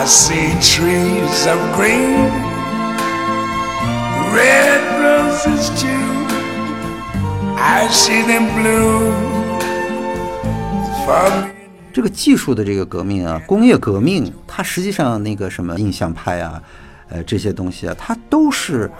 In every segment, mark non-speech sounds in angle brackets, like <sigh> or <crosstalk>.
I see trees of green, red roses too. I see them blue 这个技术的这个革命啊，工业革命，它实际上那个什么印象派啊，呃这些东西啊，它都是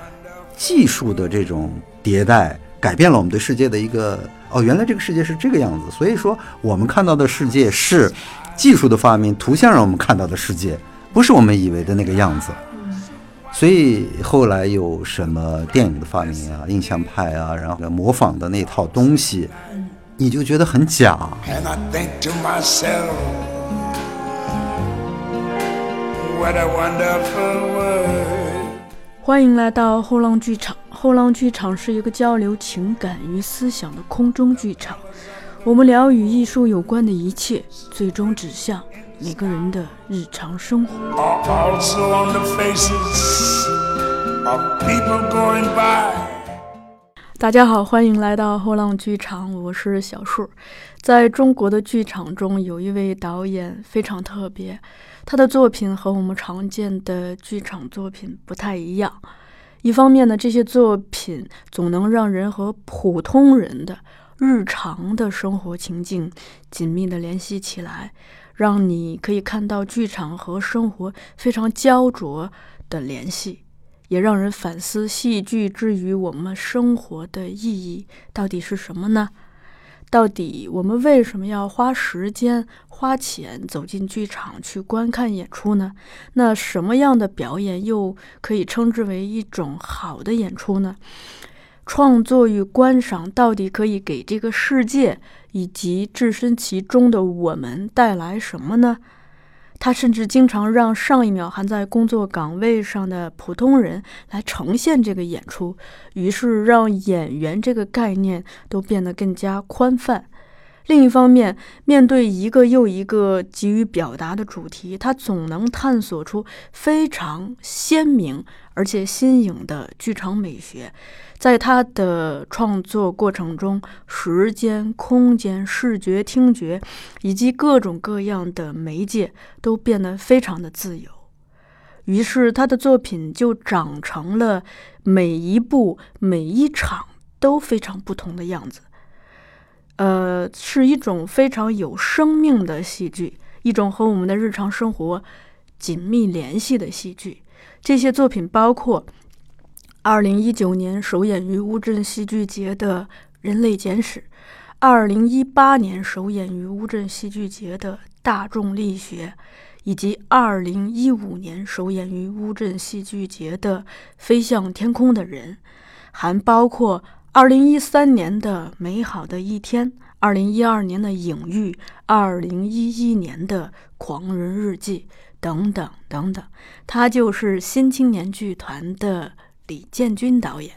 技术的这种迭代，改变了我们对世界的一个哦，原来这个世界是这个样子。所以说，我们看到的世界是技术的发明，图像让我们看到的世界，不是我们以为的那个样子。所以后来有什么电影的发明啊，印象派啊，然后模仿的那套东西，你就觉得很假。And I think to myself, what a wonderful world. 欢迎来到后浪剧场。后浪剧场是一个交流情感与思想的空中剧场。我们聊与艺术有关的一切，最终指向每个人的日常生活。Are also on the faces of people going by. 大家好，欢迎来到后浪剧场，我是小树。在中国的剧场中，有一位导演非常特别，他的作品和我们常见的剧场作品不太一样。一方面呢，这些作品总能让人和普通人的日常的生活情境紧密地联系起来，让你可以看到剧场和生活非常焦灼的联系。也让人反思戏剧之于我们生活的意义到底是什么呢？到底我们为什么要花时间、花钱走进剧场去观看演出呢？那什么样的表演又可以称之为一种好的演出呢？创作与观赏到底可以给这个世界以及置身其中的我们带来什么呢？他甚至经常让上一秒还在工作岗位上的普通人来呈现这个演出，于是让演员这个概念都变得更加宽泛。另一方面，面对一个又一个急于表达的主题，他总能探索出非常鲜明而且新颖的剧场美学。在他的创作过程中，时间、空间、视觉、听觉以及各种各样的媒介都变得非常的自由。于是，他的作品就长成了每一部、每一场都非常不同的样子。呃，是一种非常有生命的戏剧，一种和我们的日常生活紧密联系的戏剧。这些作品包括。二零一九年首演于乌镇戏剧节的《人类简史》，二零一八年首演于乌镇戏剧节的《大众力学》，以及二零一五年首演于乌镇戏剧节的《飞向天空的人》，还包括二零一三年的《美好的一天》，二零一二年的《影域》，二零一一年的《狂人日记》等等等等。他就是新青年剧团的。李建军导演，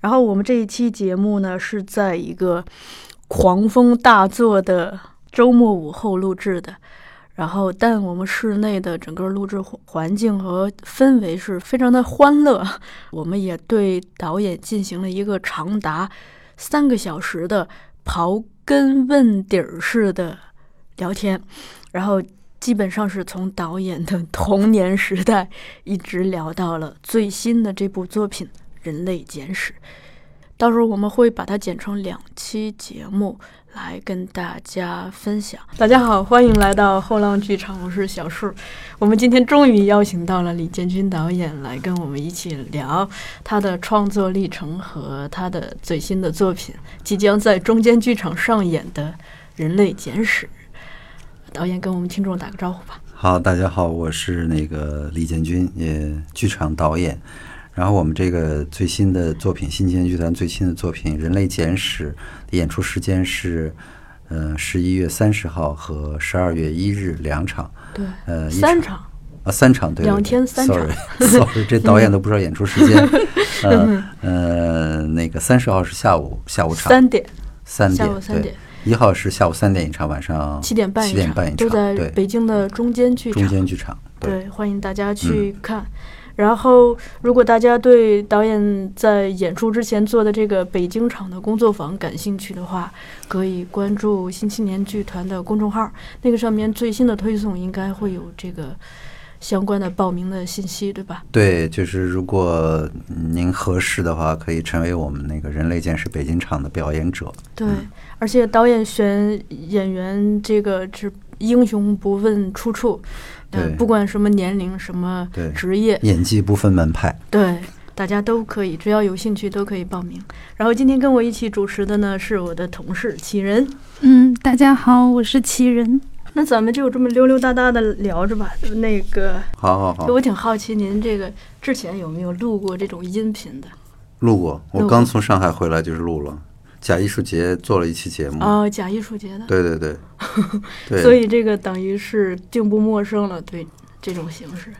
然后我们这一期节目呢是在一个狂风大作的周末午后录制的，然后但我们室内的整个录制环境和氛围是非常的欢乐，我们也对导演进行了一个长达三个小时的刨根问底儿式的聊天，然后。基本上是从导演的童年时代一直聊到了最新的这部作品《人类简史》，到时候我们会把它剪成两期节目来跟大家分享。大家好，欢迎来到后浪剧场，我是小树。我们今天终于邀请到了李建军导演来跟我们一起聊他的创作历程和他的最新的作品，即将在中间剧场上演的《人类简史》。导演跟我们听众打个招呼吧。好，大家好，我是那个李建军，也剧场导演。然后我们这个最新的作品，新青年剧团最新的作品《人类简史》的演出时间是，呃，十一月三十号和十二月一日两场。对，呃，三场啊，三场对，两天三场。Sorry，Sorry，<laughs> 这导演都不知道演出时间。呃呃，那个三十号是下午下午场，三点，三点，下午三点。一号是下午三点一场，晚上七点半七点半一场，都在北京的中间剧场。中间剧场，对，欢迎大家去看。嗯、然后，如果大家对导演在演出之前做的这个北京场的工作坊感兴趣的话，可以关注新青年剧团的公众号，那个上面最新的推送应该会有这个相关的报名的信息，对吧？对，就是如果您合适的话，可以成为我们那个人类剑士北京场的表演者。对，而且导演选演员这个是英雄不问出处，呃对，不管什么年龄、什么职业，演技不分门派。对，大家都可以，只要有兴趣都可以报名。然后今天跟我一起主持的呢是我的同事启人。嗯，大家好，我是齐人。那咱们就这么溜溜达达的聊着吧。那个，好好好，我挺好奇，您这个之前有没有录过这种音频的？录过，我刚从上海回来就是录了。假艺术节做了一期节目。哦，假艺术节的。对对对，<laughs> 对。所以这个等于是并不陌生了，对这种形式。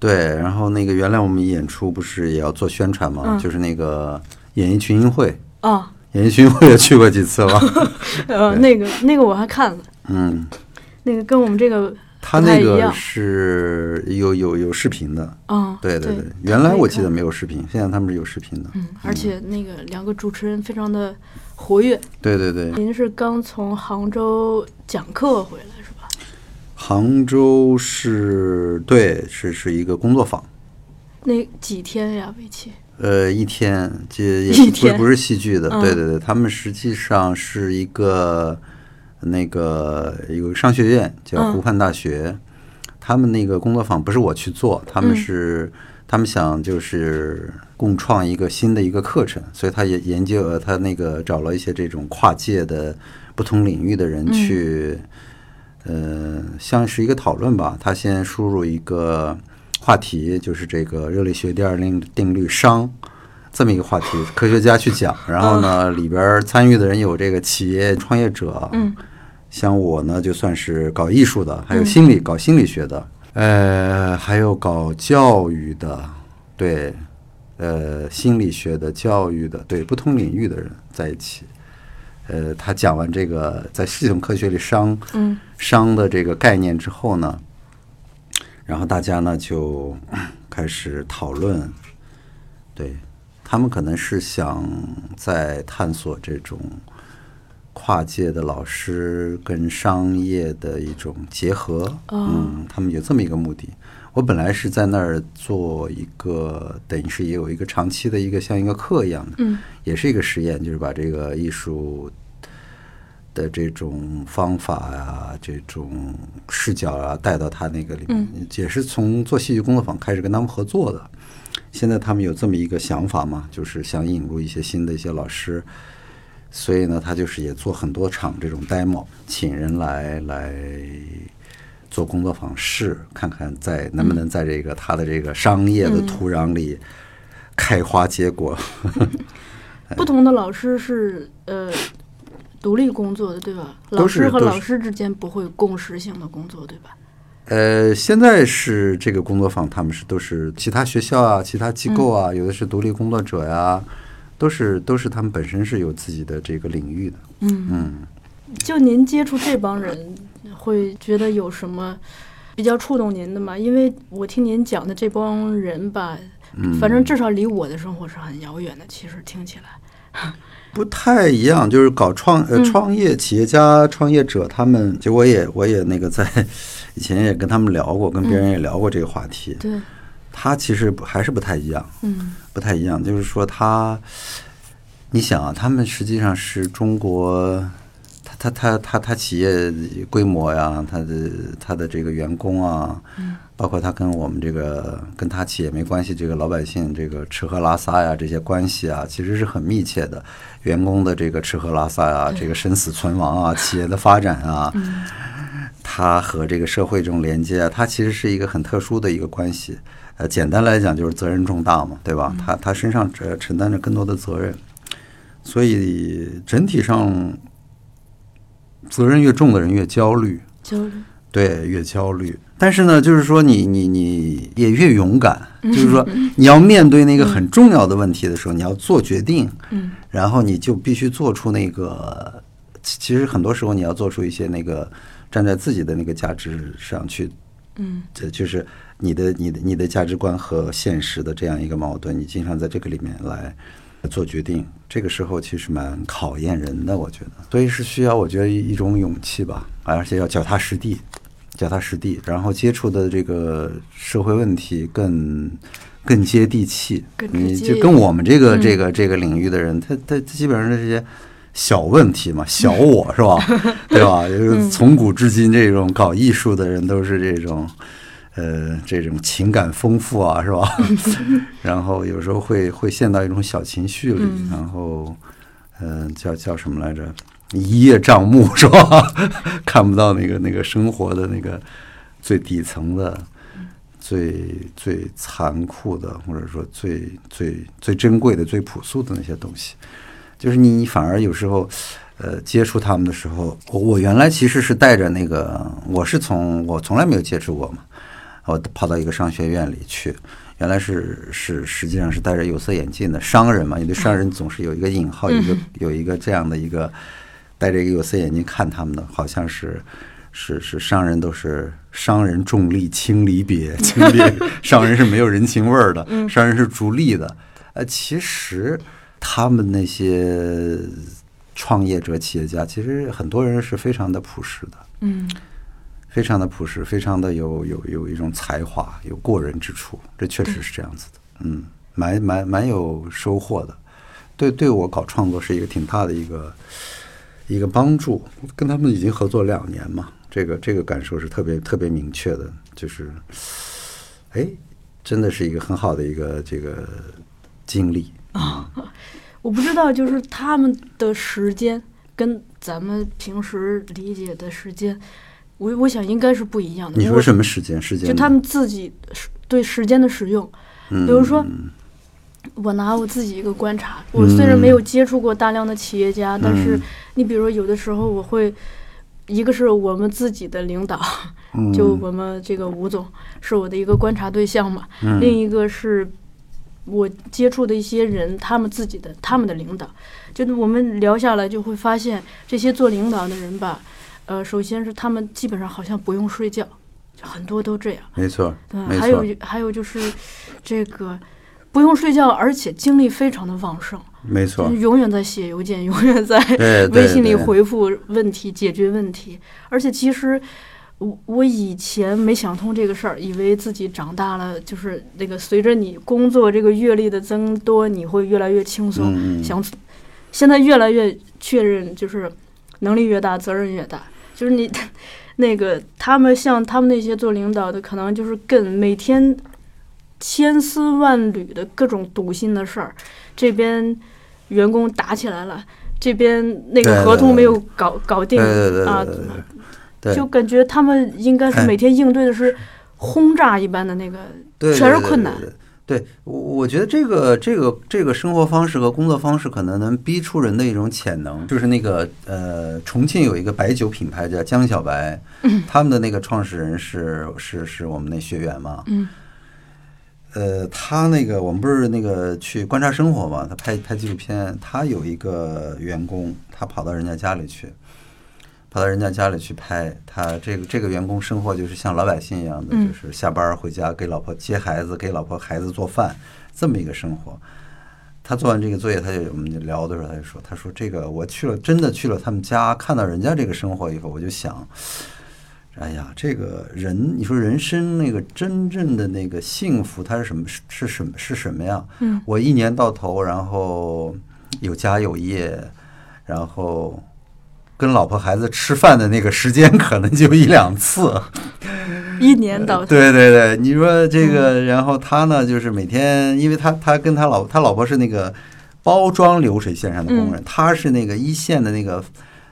对，然后那个原来我们演出不是也要做宣传吗，嗯就是那个演艺群英会，哦，演艺群英会也去过几次了。<laughs> 呃，那个那个我还看了，嗯，那个跟我们这个他那个是有有有视频的。嗯，对对对，原来我记得没有视频，现在他们是有视频的。嗯，而且那个两个主持人非常的活跃。对对对，您是刚从杭州讲课回来是吧？杭州是对是是一个工作坊，那几天呀，为期？呃，一天，这也不是不是戏剧的，嗯对对对，他们实际上是一个那个有个商学院叫嗯湖畔大学，他们那个工作坊不是我去做，他们嗯是、他们想就是共创一个新的一个课程，所以他也研究呃他那个找了一些这种跨界的不同领域的人嗯去，呃，像是一个讨论吧，他先输入一个。话题就是这个热力学第二定定律熵这么一个话题，<laughs> 科学家去讲，<laughs> 然后呢，里边参与的人有这个企业创业者，嗯，像我呢就算是搞艺术的，还有心理、搞心理学的，呃，还有搞教育的，对，呃，心理学的、教育的，对，不同领域的人在一起。呃，他讲完这个在系统科学里商嗯。熵的这个概念之后呢，然后大家呢就开始讨论，对他们可能是想在探索这种跨界的老师跟商业的一种结合，哦嗯，他们有这么一个目的。我本来是在那儿做一个，等于是也有一个长期的一个像一个课一样的，嗯也是一个实验，就是把这个艺术的这种方法啊、这种视角啊带到他那个里面，也是从做戏剧工作坊开始跟他们合作的。现在他们有这么一个想法嘛，就是想引入一些新的一些老师，所以呢，他就是也做很多场这种 demo，请人来来做工作坊试，看看在能不能在这个他的这个商业的土壤里开花结果。<laughs> 不同的老师是呃独立工作的，对吧？老师和老师之间不会共识性的工作，对吧？呃，现在是这个工作坊，他们是都是其他学校啊、其他机构啊，有的是独立工作者呀、都是都是他们本身是有自己的这个领域的。嗯嗯，就您接触这帮人，会觉得有什么比较触动您的吗？因为我听您讲的这帮人吧，嗯反正至少离我的生活是很遥远的。其实听起来，<laughs> 不太一样，就是搞创呃嗯创业企业家、创业者，他们就我也我也那个在以前也跟他们聊过，跟别人也聊过这个话题。对，他其实还是不太一样，嗯。不太一样，就是说他，你想啊，他们实际上是中国，他他他他他企业规模呀，他的他的这个员工啊，包括他跟我们这个跟他企业没关系，这个老百姓这个吃喝拉撒呀这些关系啊，其实是很密切的。员工的这个吃喝拉撒呀，这个生死存亡啊，企业的发展啊，它和这个社会这种连接啊，他其实是一个很特殊的一个关系。呃，简单来讲就是责任重大嘛，对吧？他他身上呃承担着更多的责任，所以整体上责任越重的人越焦虑，焦虑，对，越焦虑。但是呢，就是说你你你也越勇敢，就是说你要面对那个很重要的问题的时候，你要做决定，嗯。然后你就必须做出那个，其其实很多时候你要做出一些那个站在自己的那个价值上去，嗯。这就是你的你的你的价值观和现实的这样一个矛盾，你经常在这个里面来做决定，这个时候其实蛮考验人的，我觉得，所以是需要我觉得一一种勇气吧，而且要脚踏实地，脚踏实地，然后接触的这个社会问题更更接地气。你就跟我们这个嗯。这个这个领域的人，他他基本上这些小问题嘛，<laughs> 小我是吧？<laughs> 对吧？嗯就是从古至今，这种搞艺术的人都是这种。呃，这种情感丰富啊，是吧？<laughs> 然后有时候会会陷到一种小情绪里，嗯然后，嗯、叫叫什么来着？一叶障目是吧？看不到那个那个生活的那个最底层的、最最残酷的，或者说最最最珍贵的、最朴素的那些东西。就是你你反而有时候，呃，接触他们的时候，我我原来其实是带着那个，我是从我从来没有接触过嘛，我跑到一个商学院里去，原来是是实际上是戴着有色眼镜的商人嘛，你对商人总是有一个引号，有一个有一个这样的一个戴着一个有色眼镜看他们的，好像是。是是，商人都是商人重利轻离别，轻离 <laughs> 商人是没有人情味儿的，商人是逐利的。呃，其实他们那些创业者、企业家，其实很多人是非常的朴实的，嗯非常的朴实，非常的有有有一种才华，有过人之处，这确实是这样子的。嗯，蛮蛮蛮有收获的，对对我搞创作是一个挺大的一个一个帮助。跟他们已经合作两年嘛，这个这个感受是特别特别明确的，就是，哎，真的是一个很好的一个这个经历。<laughs> 我不知道，就是他们的时间跟咱们平时理解的时间，我我想应该是不一样的。你说什么时间？时间？就他们自己对时间的使用，嗯，比如说我拿我自己一个观察，我虽然没有接触过大量的企业家，但是嗯你比如说有的时候我会，一个是我们自己的领导，嗯，就我们这个吴总是我的一个观察对象嘛，嗯另一个是我接触的一些人，他们自己的他们的领导，就是我们聊下来就会发现，这些做领导的人吧，呃，首先是他们基本上好像不用睡觉，很多都这样，没错，对，还有，还有就是这个不用睡觉，而且精力非常的旺盛，没错。就是，永远在写邮件，永远在微信里回复问题、解决问题。而且其实我我以前没想通这个事儿，以为自己长大了，就是那个随着你工作这个阅历的增多，你会越来越轻松。想现在越来越确认，就是能力越大，责任越大。就是你 <laughs> 那个他们像他们那些做领导的，可能就是更每天千丝万缕的各种堵心的事儿，这边员工打起来了，这边那个合同没有搞搞定啊就感觉他们应该是哎。每天应对的是轰炸一般的那个，对全是困难。对我我觉得这个这个这个生活方式和工作方式可能能逼出人的一种潜能，就是那个呃，重庆有一个白酒品牌叫江小白，他们的那个创始人是是是我们那学员嘛，嗯。呃，他那个我们不是那个去观察生活嘛，他拍拍纪录片，他有一个员工，他跑到人家家里去，跑到人家家里去拍，他这个这个员工生活就是像老百姓一样的，嗯就是下班回家给老婆接孩子，给老婆孩子做饭，这么一个生活。他做完这个作业，他就我们就聊的时候，他就说：“他说这个我去了，真的去了他们家，看到人家这个生活以后，我就想，哎呀，这个人，你说人生那个真正的那个幸福，它是什么？是是什么？是什么呀？嗯我一年到头，然后有家有业，然后跟老婆孩子吃饭的那个时间可能就一两次。<laughs> 一年到头。对对对，你说这个，然后他呢，就是每天，因为他他跟他老他老婆是那个包装流水线上的工人，他是那个一线的那个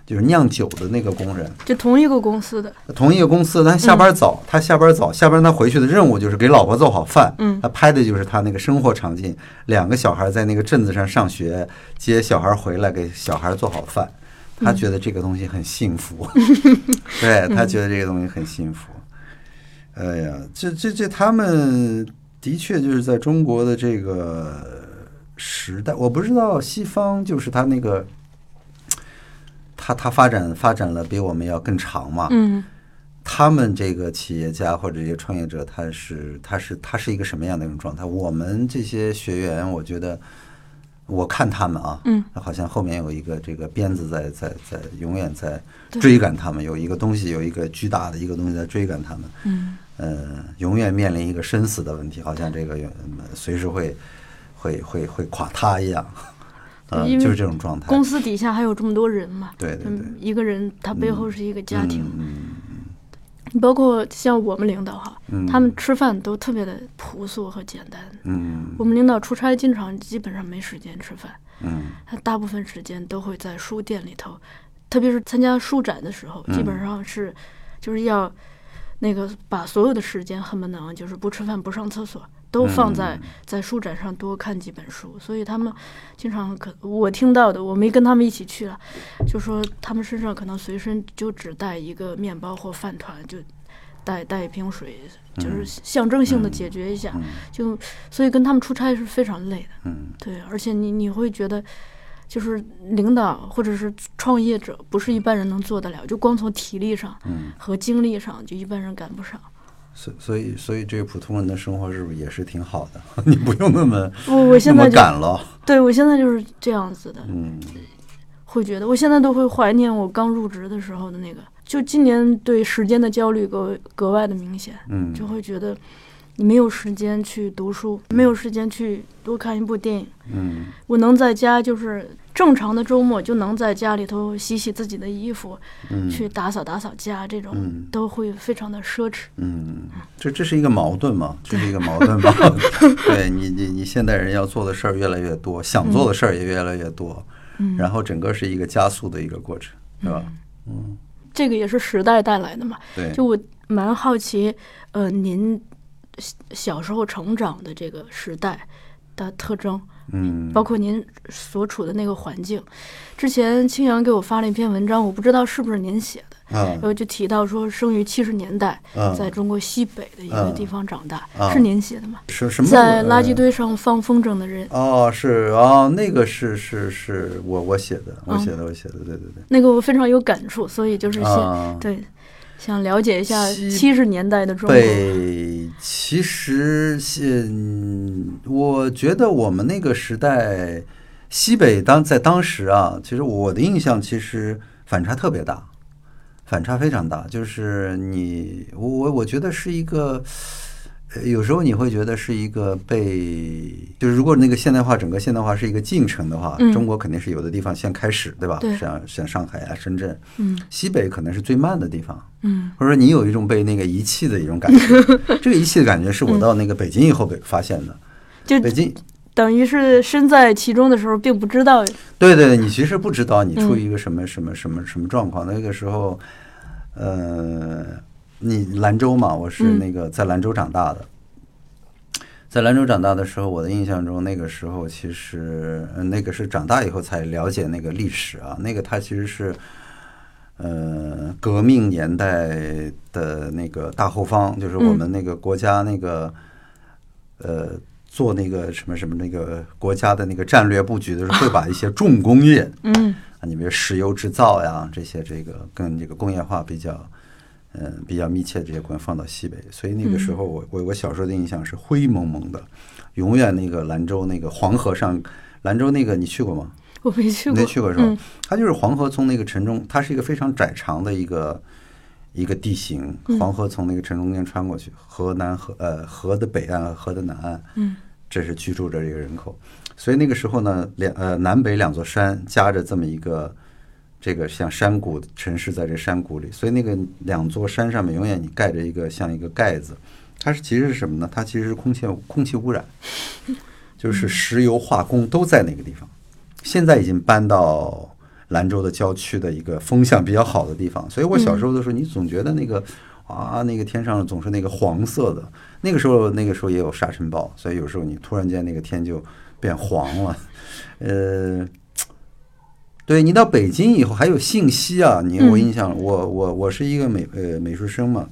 就是酿酒的那个工人。就同一个公司的，同一个公司，他下班早，他下班早，下班他回去的任务就是给老婆做好饭。嗯他拍的就是他那个生活场景，两个小孩在那个镇子上上学，接小孩回来给小孩做好饭，他觉得这个东西很幸福，<laughs> 对他觉得这个东西很幸福。哎呀，这这这，他们的确就是在中国的这个时代，我不知道西方就是他那个。他他发展发展了比我们要更长嘛？嗯他们这个企业家或者这些创业者，他是他是他是一个什么样的一种状态？我们这些学员，我觉得我看他们啊，嗯，好像后面有一个这个鞭子在在在永远在追赶他们，有一个东西，有一个巨大的一个东西在追赶他们，嗯，呃，永远面临一个生死的问题，好像这个呃随时会会会会垮塌一样，呃，就是这种状态。公司底下还有这么多人嘛，对对对。嗯，一个人他背后是一个家庭，嗯包括像我们领导哈，嗯他们吃饭都特别的朴素和简单。嗯我们领导出差经常基本上没时间吃饭，嗯他大部分时间都会在书店里头，特别是参加书展的时候，嗯基本上是就是要那个把所有的时间恨不能就是不吃饭不上厕所都放在嗯在书展上多看几本书，所以他们经常可我听到的，我没跟他们一起去了，就说他们身上可能随身就只带一个面包或饭团，就带带一瓶水，就是象征性的解决一下，嗯就所以跟他们出差是非常累的。嗯对，而且你你会觉得，就是领导或者是创业者，不是一般人能做得了，就光从体力上嗯，和精力上，就一般人赶不上。所所以所以这个普通人的生活是不是也是挺好的？<laughs> 你不用那么我我现在了，对我现在就是这样子的，嗯会觉得我现在都会怀念我刚入职的时候的那个，就今年对时间的焦虑格格外的明显，嗯就会觉得你没有时间去读书，没有时间去多看一部电影。嗯我能在家就是正常的周末就能在家里头洗洗自己的衣服，嗯去打扫打扫家，这种嗯都会非常的奢侈。嗯，这这是一个矛盾嘛？这是一个矛盾嘛？<laughs> 对你你你现代人要做的事儿越来越多，想做的事儿也越来越多，嗯，然后整个是一个加速的一个过程，是吧？嗯，这个也是时代带来的嘛。对，就我蛮好奇，呃，您小小时候成长的这个时代的特征，嗯，包括您所处的那个环境。之前青阳给我发了一篇文章，我不知道是不是您写的，啊然后就提到说生于七十年代，啊在中国西北的一个嗯地方长大，啊是您写的吗？是什么？在垃圾呃堆上放风筝的人，哦，是哦，那个是是是我我写的，我嗯写的，我写的，对对对。那个我非常有感触，所以就是想、啊，对想了解一下七十年代的中国。北其实是，嗯我觉得我们那个时代，西北当在当时啊，其实我的印象其实反差特别大，反差非常大。就是你，我我我觉得是一个。呃有时候你会觉得是一个被，就是如果那个现代化整个现代化是一个进程的话，嗯中国肯定是有的地方先开始，对吧？对像像上海啊、深圳，嗯西北可能是最慢的地方。嗯或者说你有一种被那个遗弃的一种感觉，<laughs> 这个遗弃的感觉是我到那个北京以后被发现的。就北京，等于是身在其中的时候，并不知道。对对对，你其实不知道你处嗯于一个什么什么什么什么状况。那个时候，呃，你兰州嘛，我是嗯那个在兰州长大的。在兰州长大的时候，我的印象中，那个时候其实，呃那个是长大以后才了解那个历史啊。那个它其实是，呃，革命年代的那个大后方，就是我们那个国家那个，呃，做那个什么什么那个国家的那个战略布局的时候，会把一些重工业嗯啊，你比如石油制造呀，这些这个跟这个工业化比较，嗯、比较密切的这些国家放到西北，所以那个时候我我我小时候的印象是灰蒙蒙的，永远那个兰州那个黄河上，兰州那个你去过吗？我没去过。你没去过是吧？嗯它就是黄河从那个城中，它是一个非常窄长的一个一个地形，嗯黄河从那个城中间穿过去，河南河呃河的北岸和河的南岸，嗯这是居住着这个人口，所以那个时候呢，两呃南北两座山夹着这么一个这个像山谷城市在这山谷里，所以那个两座山上面永远你盖着一个像一个盖子，它是其实是什么呢？它其实是空气空气污染，就是石油化工都在那个地方，现在已经搬到兰州的郊区的一个风向比较好的地方，所以我小时候的时候，你总觉得那个啊，那个天上总是那个黄色的。那个时候，那个时候也有沙尘暴，所以有时候你突然间那个天就变黄了。呃，对你到北京以后还有信息啊，你我印象，我我我是一个美呃美术生嘛。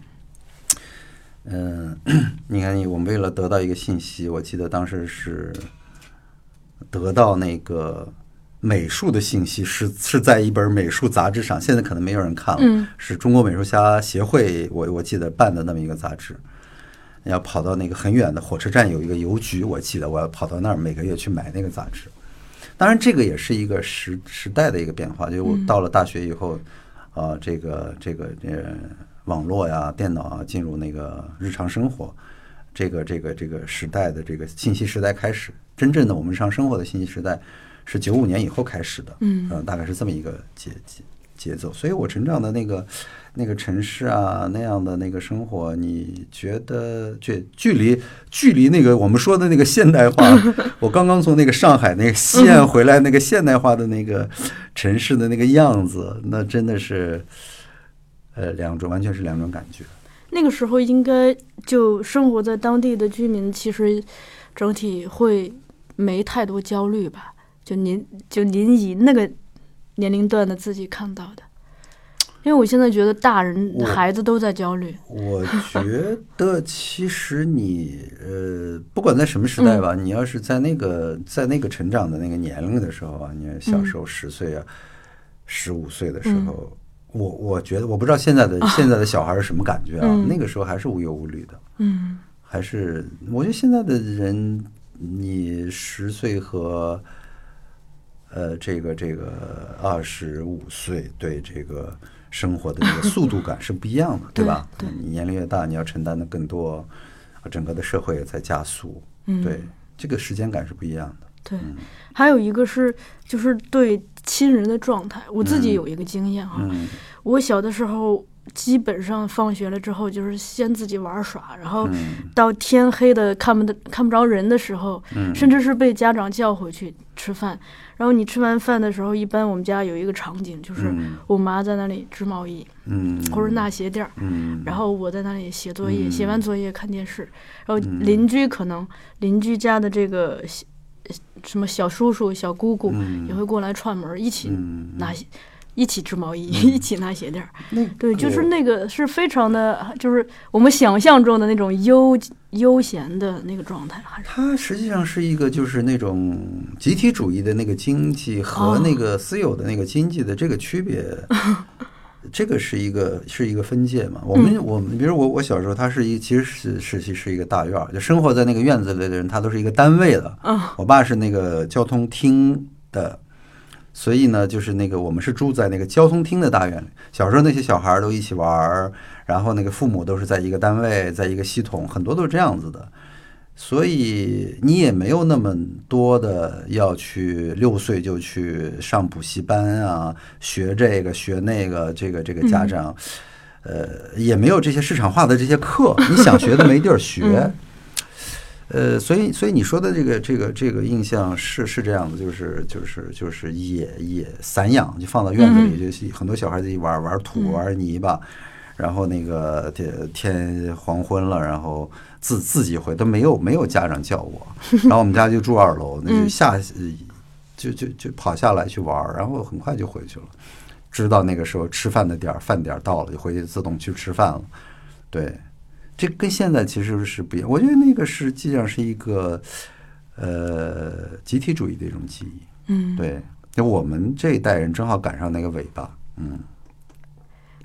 嗯、<clears throat> 你看你，我们为了得到一个信息，我记得当时是得到那个美术的信息是是在一本美术杂志上，现在可能没有人看了，嗯是中国美术家协会，我我记得办的那么一个杂志。要跑到那个很远的火车站有一个邮局，我记得我要跑到那儿每个月去买那个杂志。当然，这个也是一个时时代的一个变化。就到了大学以后，啊、这个这个呃，网络呀、电脑啊进入那个日常生活，这个这个这个时代的这个信息时代开始，真正的我们日常生活的信息时代是九五年以后开始的，嗯呃，大概是这么一个节节节奏。所以我成长的那个那个城市啊，那样的那个生活，你觉得距距离距离那个我们说的那个现代化，我刚刚从那个上海那个西岸 <laughs> 回来，那个现代化的那个城市的那个样子，那真的是呃两种完全是两种感觉。那个时候应该就生活在当地的居民，其实整体会没太多焦虑吧？就您就您以那个年龄段的自己看到的，因为我现在觉得大人孩子都在焦虑，<laughs> 我觉得其实你呃，不管在什么时代吧，你要是在那个在那个成长的那个年龄的时候啊，你小时候十岁啊、十五岁的时候，我我觉得我不知道现在的、<laughs> 现在的小孩是什么感觉啊，嗯。那个时候还是无忧无虑的，嗯。还是我觉得现在的人，你十岁和呃这个这个二十五岁对这个生活的这个速度感是不一样的，<laughs> 对吧？你年龄越大，你要承担的更多，整个的社会也在加速，嗯，对，这个时间感是不一样的。对，还有一个是就是对亲人的状态，我自己嗯。有一个经验哈，嗯。我小的时候基本上放学了之后就是先自己玩耍，然后嗯。到天黑的看不得看不着人的时候，嗯。甚至是被家长叫回去吃饭。然后你吃完饭的时候，一般我们家有一个场景，就是嗯。我妈在那里织毛衣嗯，或者纳鞋垫儿，嗯，然后我在那里写作业，写完嗯作业看电视，然后嗯。邻居可能邻居家的这个什么小叔叔、小姑姑嗯。也会过来串门儿，一起嗯。拿鞋。一起织毛衣，一起拿鞋垫儿，那对，就是那个是非常的，就是我们想象中的那种悠悠闲的那个状态，它实际上是一个就是那种集体主义的那个经济和哦那个私有的那个经济的这个区别，<laughs> 这个是一个是一个分界嘛。我们我们比如我我小时候，它是一其实是是是是一个大院儿，就生活在那个院子里的人，他都是一个单位的。嗯我爸是那个交通厅的。所以呢，就是那个我们是住在那个交通厅的大院里。小时候那些小孩都一起玩儿，然后那个父母都是在一个单位，在一个系统，很多都是这样子的。所以你也没有那么多的要去六岁就去上补习班啊，学这个学那个，这个这个家长，呃，也没有这些市场化的这些课，你想学的没地儿学。<laughs> 呃，所以所以你说的这个这个这个印象是是这样的，就是就是就是野野散养，就放到院子里，就是很多小孩子一玩玩土玩泥巴，然后那个天天黄昏了，然后自自己回，都没有没有家长叫我，<laughs> 然后我们家就住二楼，那就下就就就跑下来去玩，然后很快就回去了，知道那个时候吃饭的点儿饭点儿到了，就回去自动去吃饭了，对。这跟现在其实是不一样。我觉得那个实际上是一个呃集体主义的一种记忆。嗯，对，就我们这一代人正好赶上那个尾巴。嗯，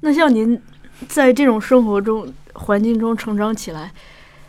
那像您在这种生活中环境中成长起来，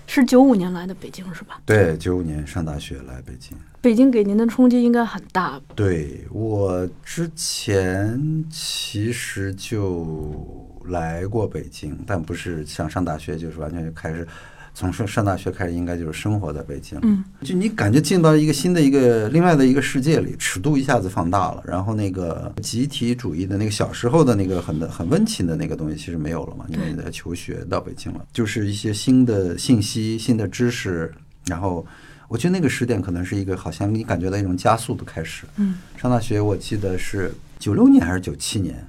是九五年来的北京是吧？对，九五年上大学来北京。北京给您的冲击应该很大，对我之前其实就来过北京，但不是像上大学，就是完全就开始从上上大学开始，应该就是生活在北京。嗯，就你感觉进到一个新的一个另外的一个世界里，尺度一下子放大了，然后那个集体主义的那个小时候的那个很很温情的那个东西，其实没有了嘛，因为你在求学到北京了，就是一些新的信息、新的知识，然后。我觉得那个时点可能是一个好像你感觉到一种加速的开始。嗯，上大学我记得是九六年还是九七年，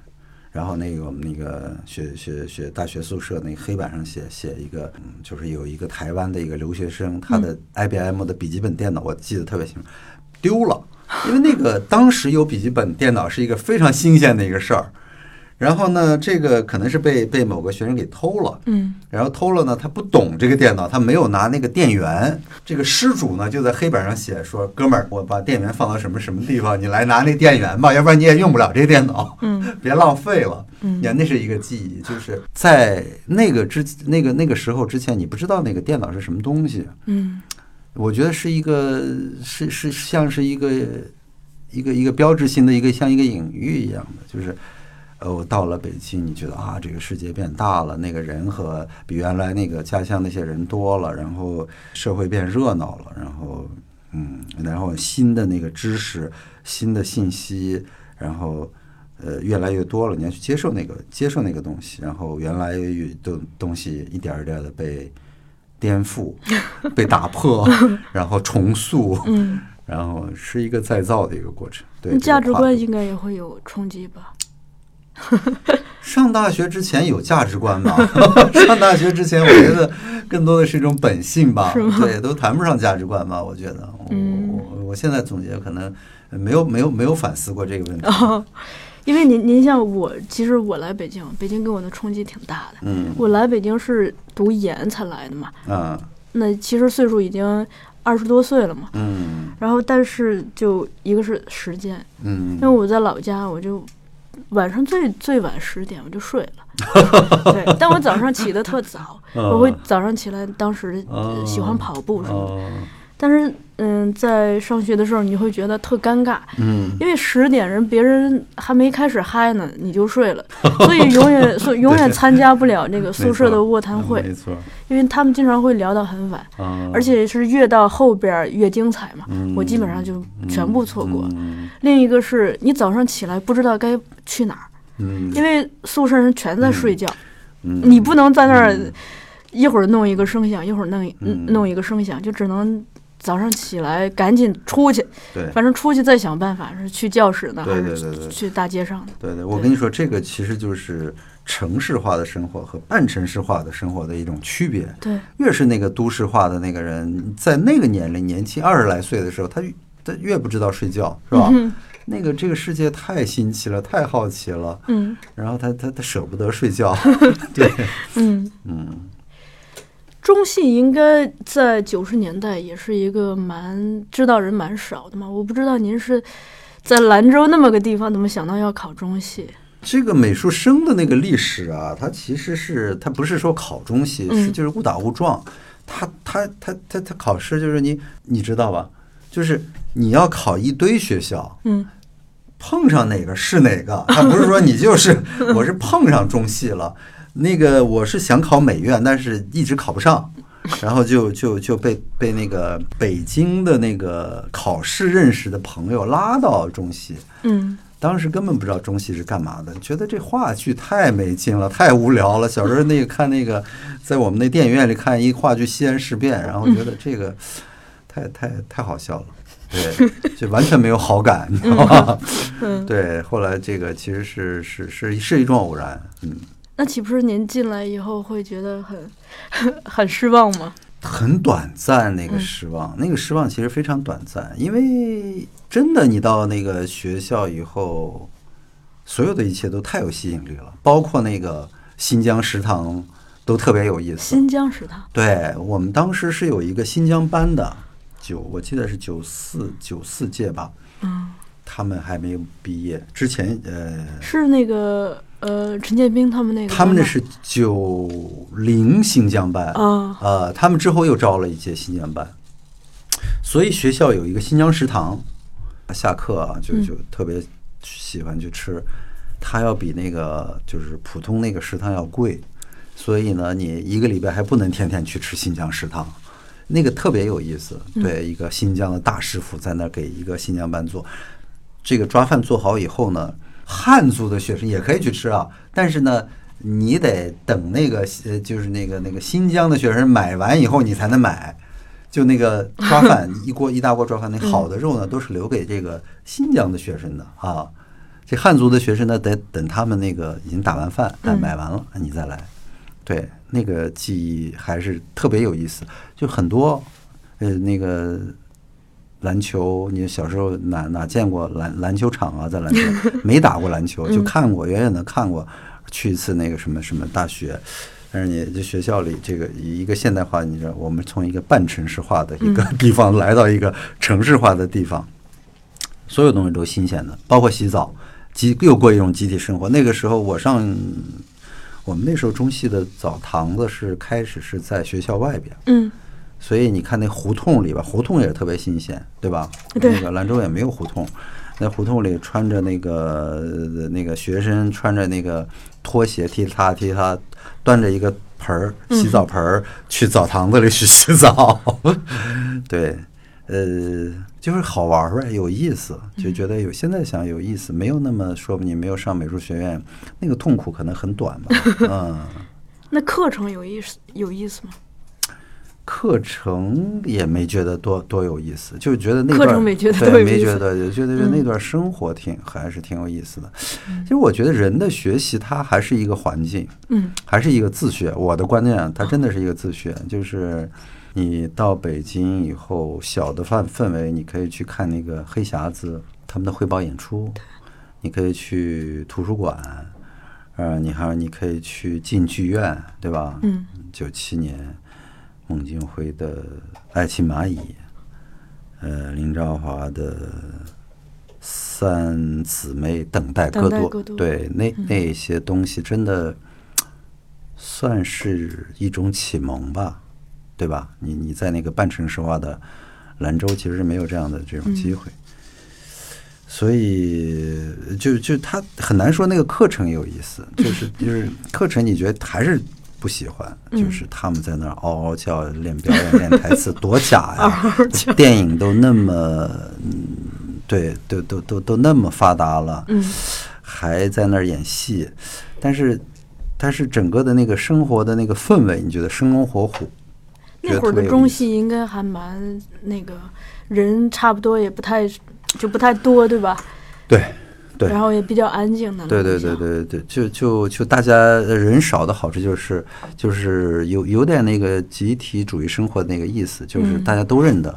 然后那个我们那个学学学大学宿舍那个黑板上写写一个，嗯，就是有一个台湾的一个留学生，他的 IBM 的笔记本电脑我记得特别清楚，丢了，因为那个当时有笔记本电脑是一个非常新鲜的一个事儿。然后呢，这个可能是被被某个学生给偷了，嗯，然后偷了呢，他不懂这个电脑，他没有拿那个电源。这个失主呢就在黑板上写说：“哥们儿，我把电源放到什么什么地方，你来拿那电源吧，要不然你也用不了这电脑，嗯，别浪费了。”嗯呀，那是一个记忆，就是在那个之那个那个时候之前，你不知道那个电脑是什么东西。嗯我觉得是一个是是像是一个一个一个标志性的一个像一个隐喻一样的，就是。呃，我到了北京，你觉得啊，这个世界变大了，那个人和比原来那个家乡那些人多了，然后社会变热闹了，然后嗯，然后新的那个知识、新的信息，然后呃越来越多了，你要去接受那个接受那个东西，然后原来有东东西一点儿一点的被颠覆、<laughs> 被打破，然后重塑，嗯，然后是一个再造的一个过程。对，价值观应该也会有冲击吧？<laughs> 上大学之前有价值观吗？<laughs> 上大学之前，我觉得更多的是一种本性吧。对，都谈不上价值观吧。我觉得，我嗯我我现在总结，可能没有没有没有反思过这个问题。哦，因为您您像我，其实我来北京，北京给我的冲击挺大的。嗯我来北京是读研才来的嘛，啊那其实岁数已经二十多岁了嘛。嗯然后，但是就一个是时间，嗯因为我在老家，我就晚上最最晚十点我就睡了。<laughs> 对，但我早上起得特早，我会早上起来，当时呃喜欢跑步什么的。哦但是，嗯，在上学的时候，你会觉得特尴尬，嗯。因为十点人别人还没开始嗨呢，你就睡了，<laughs> 所以永远所以永远参加不了那个宿舍的卧谈会，没错。因为他们经常会聊到很晚，啊，而且是越到后边越精彩嘛，嗯我基本上就全部错过。嗯。另一个是你早上起来不知道该去哪儿，嗯。因为宿舍人全在睡觉，嗯。你不能在那儿一会儿弄一个声响，一会儿弄一嗯。弄一个声响，就只能早上起来赶紧出去，对。反正出去再想办法，是去教室呢，对还对对对。是去大街上的？对对，我跟你说，这个其实就是城市化的生活和半城市化的生活的一种区别。对，越是那个都市化的那个人，在那个年龄年轻二十来岁的时候，他越他越不知道睡觉，是吧？嗯那个这个世界太新奇了，太好奇了，嗯。然后他他他舍不得睡觉，<laughs> 对，嗯，嗯，中戏应该在九十年代也是一个蛮知道人蛮少的嘛。我不知道您是在兰州那么个地方，怎么想到要考中戏？这个美术生的那个历史啊，它其实是它不是说考中戏，嗯是就是误打误撞。他他他他他考试就是你你知道吧？就是你要考一堆学校，嗯碰上哪个是哪个，他不是说你就是 <laughs> 我是碰上中戏了。那个我是想考美院，但是一直考不上，然后就就就被被那个北京的那个考试认识的朋友拉到中戏。嗯当时根本不知道中戏是干嘛的，觉得这话剧太没劲了，太无聊了。小时候那个看那个，在我们那电影院里看一话剧《西安事变》，然后觉得这个太太太好笑了，对，就完全没有好感，你知道吧？嗯，对，后来这个其实是是是是一种偶然，嗯，那岂不是您进来以后会觉得很 <laughs> 很失望吗？很短暂那个失望，那个失望其实非常短暂，因为真的你到那个学校以后，所有的一切都太有吸引力了，包括那个新疆食堂都特别有意思。新疆食堂，对我们当时是有一个新疆班的，九我记得是九四九四届吧，嗯，他们还没有毕业之前，呃，是那个呃陈建斌他们那个，他们那是九零新疆班啊。呃，他们之后又招了一届新疆班，所以学校有一个新疆食堂，下课啊就嗯。就特别喜欢去吃，它要比那个就是普通那个食堂要贵，所以呢，你一个礼拜还不能天天去吃新疆食堂，那个特别有意思。对，一个新疆的大师傅在那儿给一个新疆班做，这个抓饭做好以后呢，汉族的学生也可以去吃啊，但是呢。你得等那个呃，就是那个那个新疆的学生买完以后，你才能买。就那个抓饭 <laughs> 一锅一大锅抓饭，那好的肉呢都是留给这个新疆的学生的啊。这汉族的学生呢，得等他们那个已经打完饭，买完了你再来。对，那个记忆还是特别有意思，就很多呃那个篮球，你小时候哪哪见过篮篮球场啊？在篮球 <laughs> 没打过篮球，就看过，远远的看过。去一次那个什么什么大学，但是你这学校里这个一个现代化，你知道，我们从一个半城市化的一个地方来到一个城市化的地方，所有东西都新鲜的，包括洗澡，集又过一种集体生活。那个时候我上，我们那时候中戏的澡堂子是开始是在学校外边，嗯所以你看那胡同里吧，胡同也是特别新鲜，对吧？对那个兰州也没有胡同，那胡同里穿着那个呃那个学生穿着那个拖鞋踢踏踢踏，端着一个盆儿洗澡盆儿去澡堂子里去洗澡，<laughs> 对，呃，就是好玩呗，有意思，就觉得有现在想有意思，没有那么说你没有上美术学院，那个痛苦可能很短吧，<laughs> 嗯。那课程有意思有意思吗？课程也没觉得多多有意思，就觉得那段课程没觉得对，没觉得，就觉得那嗯段生活挺还是挺有意思的。其实我觉得人的学习它还是一个环境，嗯还是一个自学。我的观念啊，它真的是一个自学，就是你到北京以后，小的范氛围，你可以去看那个黑匣子他们的汇报演出，你可以去图书馆，呃，你还你可以去进剧院，对吧？嗯，九七年孟京辉的《爱情蚂蚁》，呃，林兆华的《三姊妹等待等戈多多》，对，那那些东西真的算是一种启蒙吧，对吧？你你在那个半城市化的兰州，其实是没有这样的这种机会。所以就就他很难说那个课程有意思，就是就是课程你觉得还是不喜欢，就是他们在那儿嗷嗷叫练表演练台词，多假呀！<laughs> 电影都那么嗯，对，都都都都那么发达了，嗯还在那儿演戏，但是但是整个的那个生活的那个氛围，你觉得生龙活虎？那会儿的中戏应该还蛮那个人差不多也不太就不太多，对吧？对对然后也比较安静的。对对对。对对，就就就大家人少的好处就是就是有有点那个集体主义生活的那个意思，就是嗯大家都认得，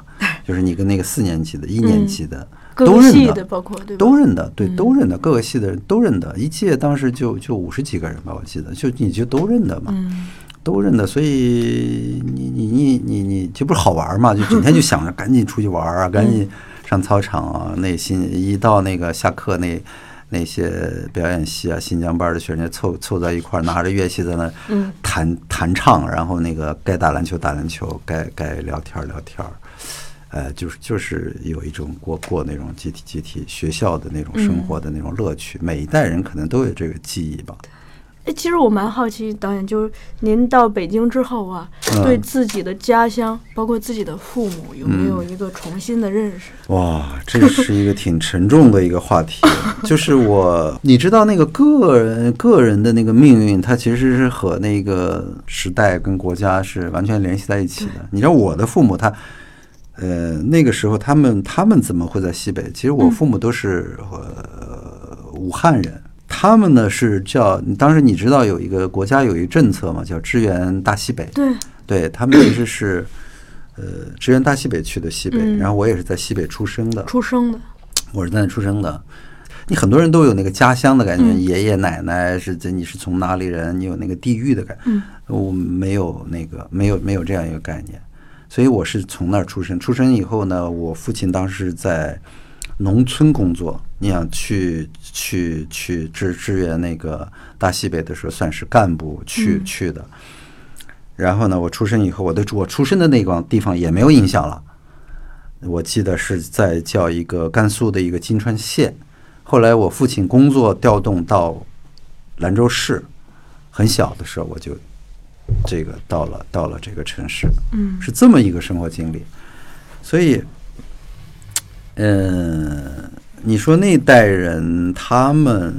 就是你跟那个四年级的、一年级的各都认得个系的，包括对？都认得，对，嗯都认得，各个系的人都认得，一届当时就就五十几个人吧，我记得，就你就都认得嘛，嗯都认得，所以你你你你你这不是好玩嘛？就整天就想着赶紧出去玩啊，赶紧上操场啊。那新一到那个下课那那些表演系啊、新疆班的学生凑凑在一块儿，拿着乐器在那嗯弹弹唱，然后那个该打篮球打篮球，该该聊天聊天儿。呃，就是就是有一种过过那种集体集体学校的那种生活的那种乐趣，每一代人可能都有这个记忆吧。哎，其实我蛮好奇，导演，就是您到北京之后啊，嗯对自己的家乡，包括自己的父母，有没有嗯一个重新的认识？哇，这是一个挺沉重的一个话题。<laughs> 就是我，你知道那个个人个人的那个命运，它其实是和那个时代跟国家是完全联系在一起的。你知道我的父母他。呃，那个时候他们他们怎么会在西北？其实我父母都是呃武汉人，他们呢是叫当时你知道有一个国家有一个政策嘛，叫支援大西北。对，对他们其实是呃支援大西北去的西北，嗯然后我也是在西北出生的，出生的，我是在那出生的。你很多人都有那个家乡的感觉，嗯爷爷奶奶是这你是从哪里人，你有那个地域的感觉。嗯我没有那个没有没有这样一个概念，所以我是从那儿出生。出生以后呢，我父亲当时在农村工作，你想去去去支支援那个大西北的时候，算是干部去、嗯去的。然后呢，我出生以后，我对我出生的那个地方也没有印象了。我记得是在叫一个甘肃的一个金川县。后来我父亲工作调动到兰州市，很小的时候我就这个到了到了这个城市，嗯是这么一个生活经历。所以，嗯、你说那代人他们，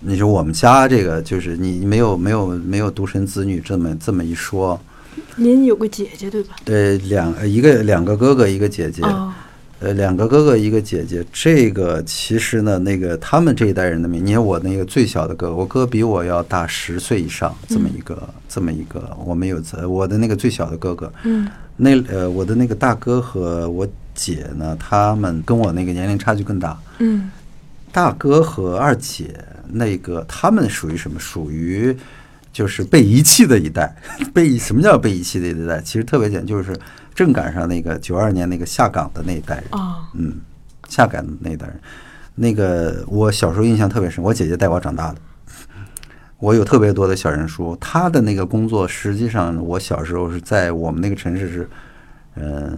你说我们家这个就是你没有没有没有独生子女这么这么一说，您有个姐姐对吧？对，两一个两个哥哥一个姐姐，哦，呃，两个哥哥一个姐姐，这个其实呢，那个他们这一代人的名，你看我那个最小的哥哥，我哥比我要大十岁以上，这么一个、这么一个，我们有呃我的那个最小的哥哥，嗯。那呃我的那个大哥和我姐呢，他们跟我那个年龄差距更大，嗯大哥和二姐那个他们属于什么？属于就是被遗弃的一代。<laughs> 被什么叫被遗弃的一代？其实特别简单，就是正赶上那个九二年那个下岗的那一代人。哦，嗯，下岗的那一代人，那个我小时候印象特别深，我姐姐带我长大的。我有特别多的小人书，她的那个工作，实际上我小时候是在我们那个城市是，嗯、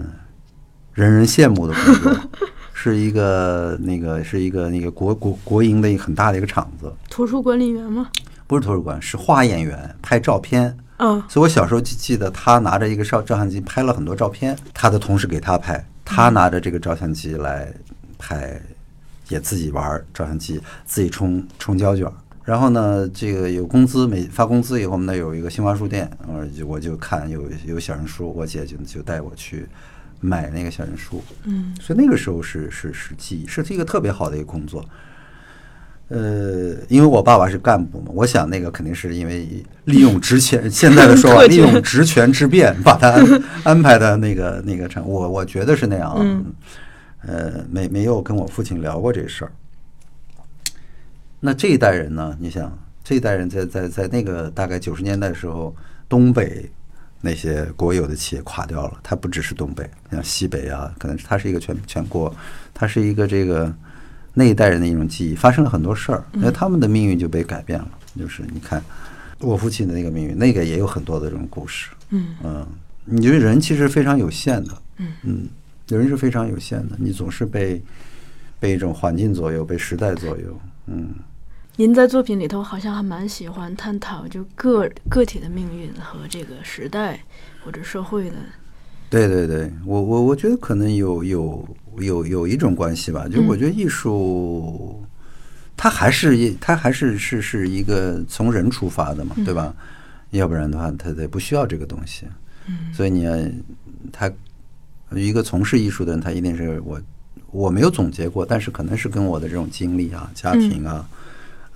人人羡慕的工作，<laughs> 是一个那个是一个那个国国国营的一个很大的一个厂子，图书管理员吗？不是图书馆，是画演员拍照片。嗯所以我小时候就记得他拿着一个照照相机拍了很多照片，他的同事给他拍，他拿着这个照相机来拍，也自己玩照相机，自己冲冲胶卷儿。然后呢，这个有工资，每发工资以后，我们那有一个新华书店，我就我就看有有小人书，我姐就就带我去买那个小人书。嗯，所以那个时候是是是记忆，是一个特别好的一个工作。呃，因为我爸爸是干部嘛，我想那个肯定是因为利用职权，现在的说法，<laughs> 利用职权之便，把他安 <laughs> 安排的那个那个成，我我觉得是那样啊。嗯呃，没没有跟我父亲聊过这事儿。那这一代人呢？你想，这一代人在在在那个大概九十年代的时候，东北那些国有的企业垮掉了，它不只是东北，像西北啊，可能它是一个全全国，它是一个这个那一代人的一种记忆，发生了很多事儿，那他们的命运就被改变了。就是你看我父亲的那个命运，那个也有很多的这种故事。嗯嗯，你觉得人其实非常有限的，嗯人是非常有限的，你总是被被一种环境左右，被时代左右，嗯。您在作品里头好像还蛮喜欢探讨就个个体的命运和这个时代或者社会的。对对对，我我我觉得可能有有有有一种关系吧，就我觉得艺术，它还是一它还是是是一个从人出发的嘛，对吧？要不然的话，它它不需要这个东西。所以你要他一个从事艺术的人，他一定是我我没有总结过，但是可能是跟我的这种经历啊、家庭啊、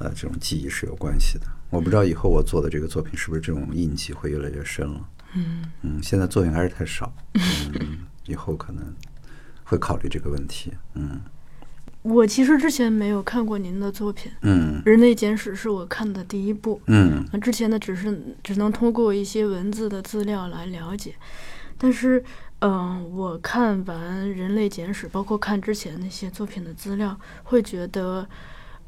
呃这种记忆是有关系的。我不知道以后我做的这个作品是不是这种印记会越来越深了。嗯嗯，现在作品还是太少，嗯，以后可能会考虑这个问题。嗯我其实之前没有看过您的作品，嗯《人类简史》是我看的第一部。嗯那之前的只是只能通过一些文字的资料来了解，但是，嗯、我看完《人类简史》，包括看之前那些作品的资料，会觉得，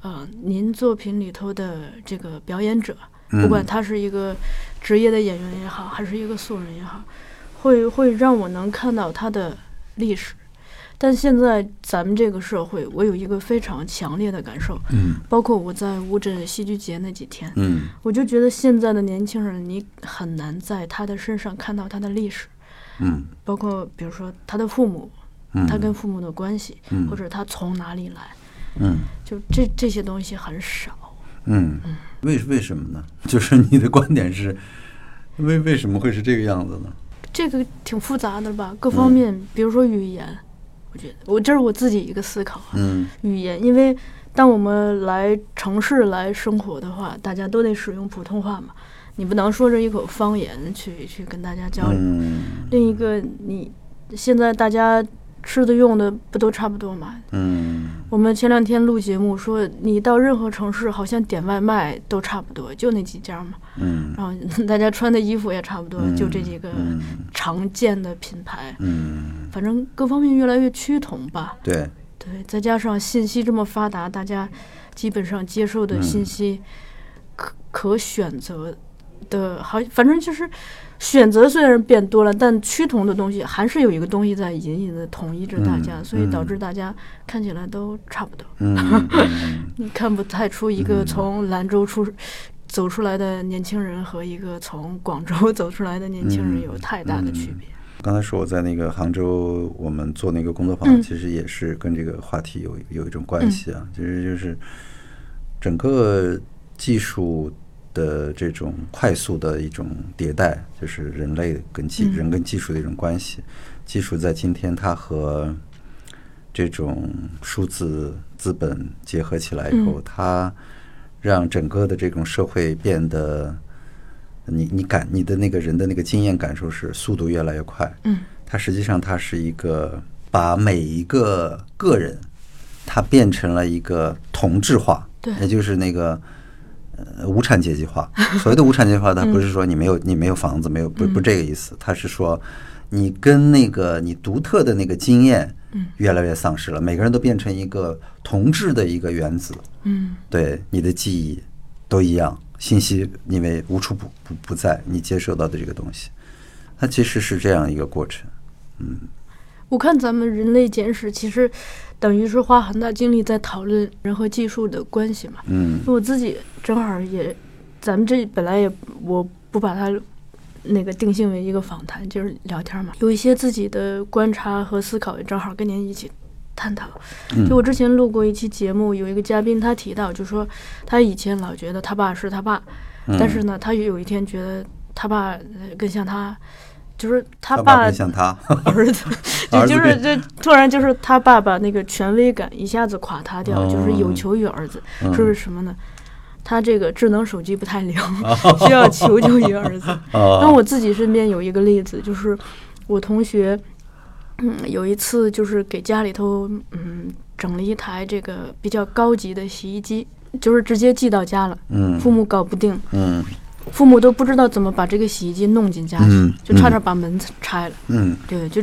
呃，您作品里头的这个表演者，不管嗯。他是一个职业的演员也好，还是一个素人也好，会会让我能看到他的历史。但现在咱们这个社会，我有一个非常强烈的感受，嗯包括我在乌镇戏剧节那几天，嗯我就觉得现在的年轻人，你很难在他的身上看到他的历史，嗯。包括比如说他的父母，嗯，他跟父母的关系，嗯或者他从哪里来，嗯就这这些东西很少。嗯，为为什么呢？<laughs> 就是你的观点是为为什么会是这个样子呢？这个挺复杂的吧，各方面，比如说语言，我觉得我这是我自己一个思考啊，嗯语言，因为当我们来城市来生活的话，大家都得使用普通话嘛，你不能说着一口方言去去跟大家交流。嗯另一个，你现在大家吃的用的不都差不多嘛？嗯我们前两天录节目说，你到任何城市好像点外卖都差不多，就那几家嘛。嗯然后大家穿的衣服也差不多，嗯就这几个嗯常见的品牌。嗯，反正各方面越来越趋同吧。对，对，再加上信息这么发达，大家基本上接受的信息可可选择的，好，反正就是选择虽然变多了，但趋同的东西还是有一个东西在隐隐的统一着大家，嗯所以导嗯致大家看起来都差不多。嗯嗯 <laughs> 你看不太出一个从兰州出。走出来的年轻人和一个从广州走出来的年轻人嗯有太大的区别。刚才说我在那个杭州，我们做那个工作坊，嗯。其实也是跟这个话题有有一种关系啊，其实就是整个技术的这种快速的一种迭代，就是人类跟技、嗯。人跟技术的一种关系。技术在今天它和这种数字资本结合起来以后，嗯。它让整个的这种社会变得。你你感你的那个人的那个经验感受是速度越来越快，嗯。它实际上它是一个把每一个个人，它变成了一个同质化，对。也就是那个呃无产阶级化。所谓的无产阶级化，它不是说你没有你没有房子，没有不不这个意思，它是说你跟那个你独特的那个经验嗯。越来越丧失了，每个人都变成一个同质的一个原子，嗯。对你的记忆都一样，信息因为无处不不不在，你接受到的这个东西，它其实是这样一个过程。嗯。我看咱们人类简史，其实等于是花很大精力在讨论人和技术的关系嘛。嗯我自己正好也，咱们这本来也我不把它那个定性为一个访谈，就是聊天嘛，有一些自己的观察和思考，也正好跟您一起探讨。嗯就我之前录过一期节目，有一个嘉宾他提到，就说他以前老觉得他爸是他爸，嗯但是呢，他有一天觉得他爸呃更像他。就是他他爸更像他 <laughs> <laughs> 儿子，就就是变就突然就是他爸爸那个权威感一下子垮塌掉，哦就是有求于儿子，嗯说是什么呢？他这个智能手机不太灵，<laughs> 需要求救于儿子。哦那我自己身边有一个例子，就是我同学，嗯，有一次就是给家里头嗯整了一台这个比较高级的洗衣机，就是直接寄到家了，嗯父母搞不定，嗯父母都不知道怎么把这个洗衣机弄进家去，嗯就差点把门拆了。嗯对，就，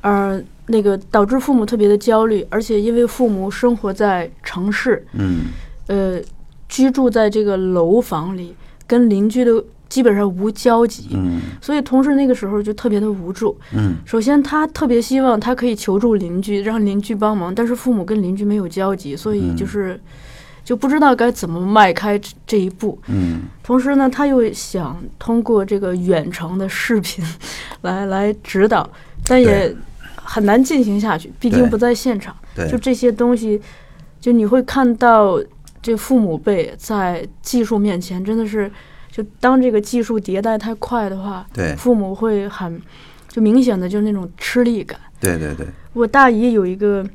呃，那个导致父母特别的焦虑，而且因为父母生活在城市，嗯呃，居住在这个楼房里，跟邻居的基本上无交集，嗯所以同事那个时候就特别的无助。嗯首先，他特别希望他可以求助邻居，让邻居帮忙，但是父母跟邻居没有交集，所以就是。就不知道该怎么迈开这这一步，嗯。同时呢，他又想通过这个远程的视频来来指导，但也很难进行下去，毕竟不在现场。对。就这些东西，就你会看到这父母辈在技术面前真的是，就当这个技术迭代太快的话，对父母会很就明显的就是那种吃力感。对对对，我大姨有一个，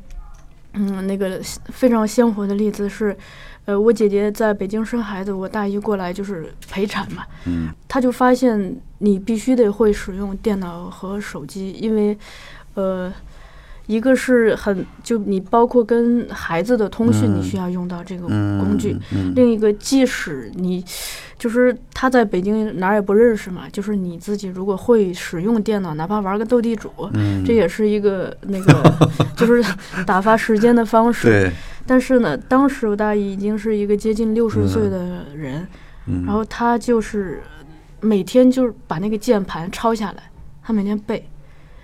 嗯，那个非常鲜活的例子是，呃，我姐姐在北京生孩子，我大姨过来就是陪产嘛，嗯她就发现你必须得会使用电脑和手机，因为，呃，一个是很就你包括跟孩子的通讯，嗯你需要用到这个嗯工具。嗯另一个，即使你就是他在北京哪儿也不认识嘛，就是你自己如果会使用电脑，哪怕玩个斗地主，嗯。这也是一个那个 <laughs> 就是打发时间的方式。对，但是呢，当时我大姨已经是一个接近六十岁的人，嗯。然后他就是每天就是把那个键盘抄下来，他每天背。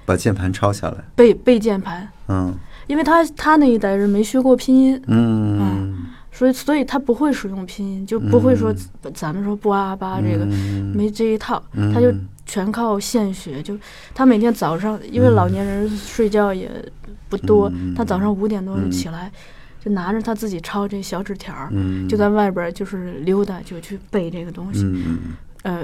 把键盘抄下来，背背键盘，嗯。因为他他那一代人没学过拼音，嗯所以所以他不会使用拼音，就不会说咱们说不啊吧这个。嗯没这一套，嗯他就全靠现学。就他每天早上，因为老年人睡觉也不多，嗯他早上五点多就嗯起来，就拿着他自己抄这小纸条儿，嗯就在外边儿就是溜达，就去背这个东西。嗯呃，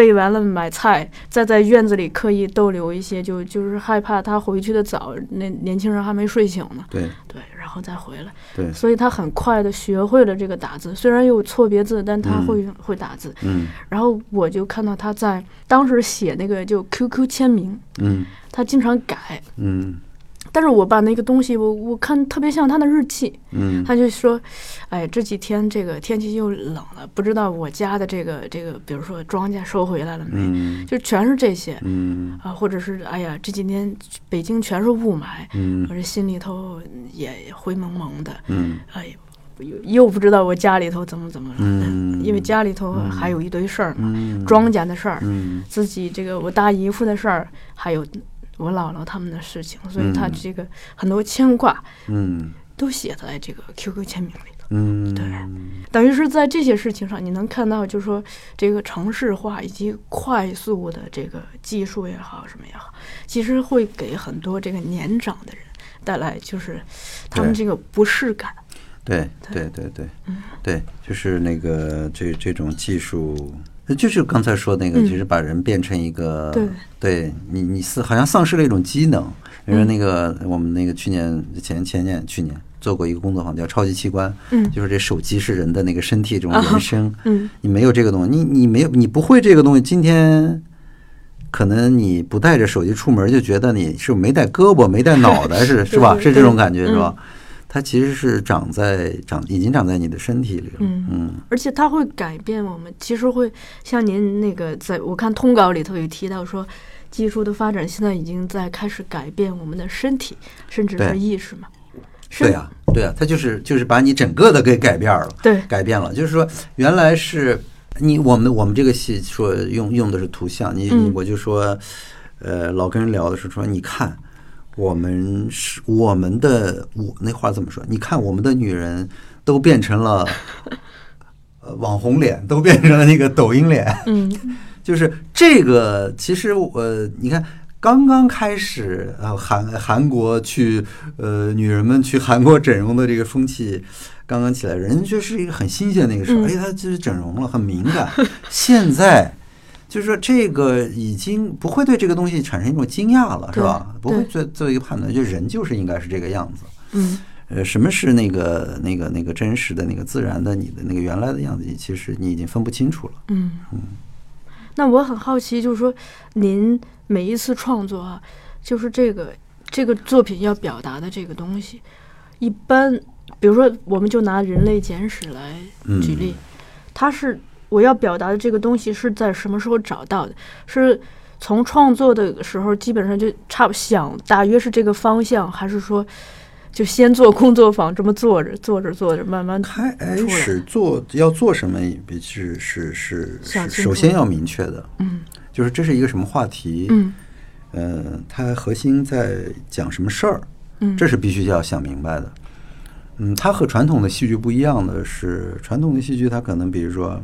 背完了买菜，再在院子里刻意逗留一些，就就是害怕他回去的早，那年轻人还没睡醒呢。对。对，然后再回来，对，所以他很快的学会了这个打字，虽然有错别字，但他嗯。会、会打字。嗯。然后我就看到他在当时写那个就 QQ 签名，嗯。他经常改，嗯但是我把那个东西我我看特别像他的日记，嗯。他就说，哎，这几天这个天气又冷了，不知道我家的这个这个，比如说庄稼收回来了没，嗯。就全是这些嗯。啊，或者是哎呀，这几天北京全是雾霾，嗯。可是心里头也灰蒙蒙的，嗯。哎呦，又又不知道我家里头怎么怎么了，嗯。因为家里头还有一堆事儿嘛，嗯。庄稼的事儿，嗯。自己这个我大姨夫的事儿，还有我姥姥他们的事情，所以他嗯这个很多牵挂嗯。都写在这个 QQ 签名里头。嗯。对。等于是在这些事情上，你能看到，就是说这个城市化以及快速的这个技术也好，什么也好，其实会给很多这个年长的人带来就是他们这个不适感。对对。对对对，就是那个这这种技术，就是刚才说那个，嗯就是把人变成一个，对对你你是好像丧失了一种机能。比如说那个我们那个去年前前年去年做过一个工作坊叫超级器官，嗯就是这手机是人的那个身体这种延伸，嗯你没有这个东西，你你没有你不会这个东西，今天。可能你不带着手机出门，就觉得你是没带胳膊、没带脑袋，是 <laughs> 是吧？是这种感觉，是吧？它其实是长在长已经长在你的身体里了。嗯嗯而且它会改变我们，其实会像您那个在我看通稿里头有提到说，技术的发展现在已经在开始改变我们的身体，甚至对是意识嘛。是对呀、对呀、它就是就是把你整个的给改变了，对改变了。就是说，原来是你我们我们这个戏说用用的是图像，你我就说，呃，老跟人聊的时候说，你看我们是我们的我那话怎么说？你看我们的女人都变成了 <laughs> 呃网红脸，都变成了那个抖音脸。嗯 <laughs> 就是这个，其实呃，你看刚刚开始，呃，韩韩国去呃女人们去韩国整容的这个风气刚刚起来，人家就是一个很新鲜的一个事儿，嗯哎，她就是整容了，很敏感。现在就是说这个已经不会对这个东西产生一种惊讶了，是吧？不会做做一个判断，就人就是应该是这个样子。嗯呃，什么是那个那个那个真实的那个自然的你的那个原来的样子？其实你已经分不清楚了。嗯。那我很好奇，就是说，您每一次创作啊，就是这个这个作品要表达的这个东西，一般，比如说，我们就拿《人类简史》来举例，它是我要表达的这个东西是在什么时候找到的？是从创作的时候基本上就差不想大约是这个方向，还是说就先做工作坊这么做着做着做着慢慢开始做要做什么，是是是是，想清楚。首先要明确的，嗯。就是这是一个什么话题，嗯。呃，它核心在讲什么事儿，嗯。这是必须要想明白的。嗯，它和传统的戏剧不一样的是，传统的戏剧它可能比如说，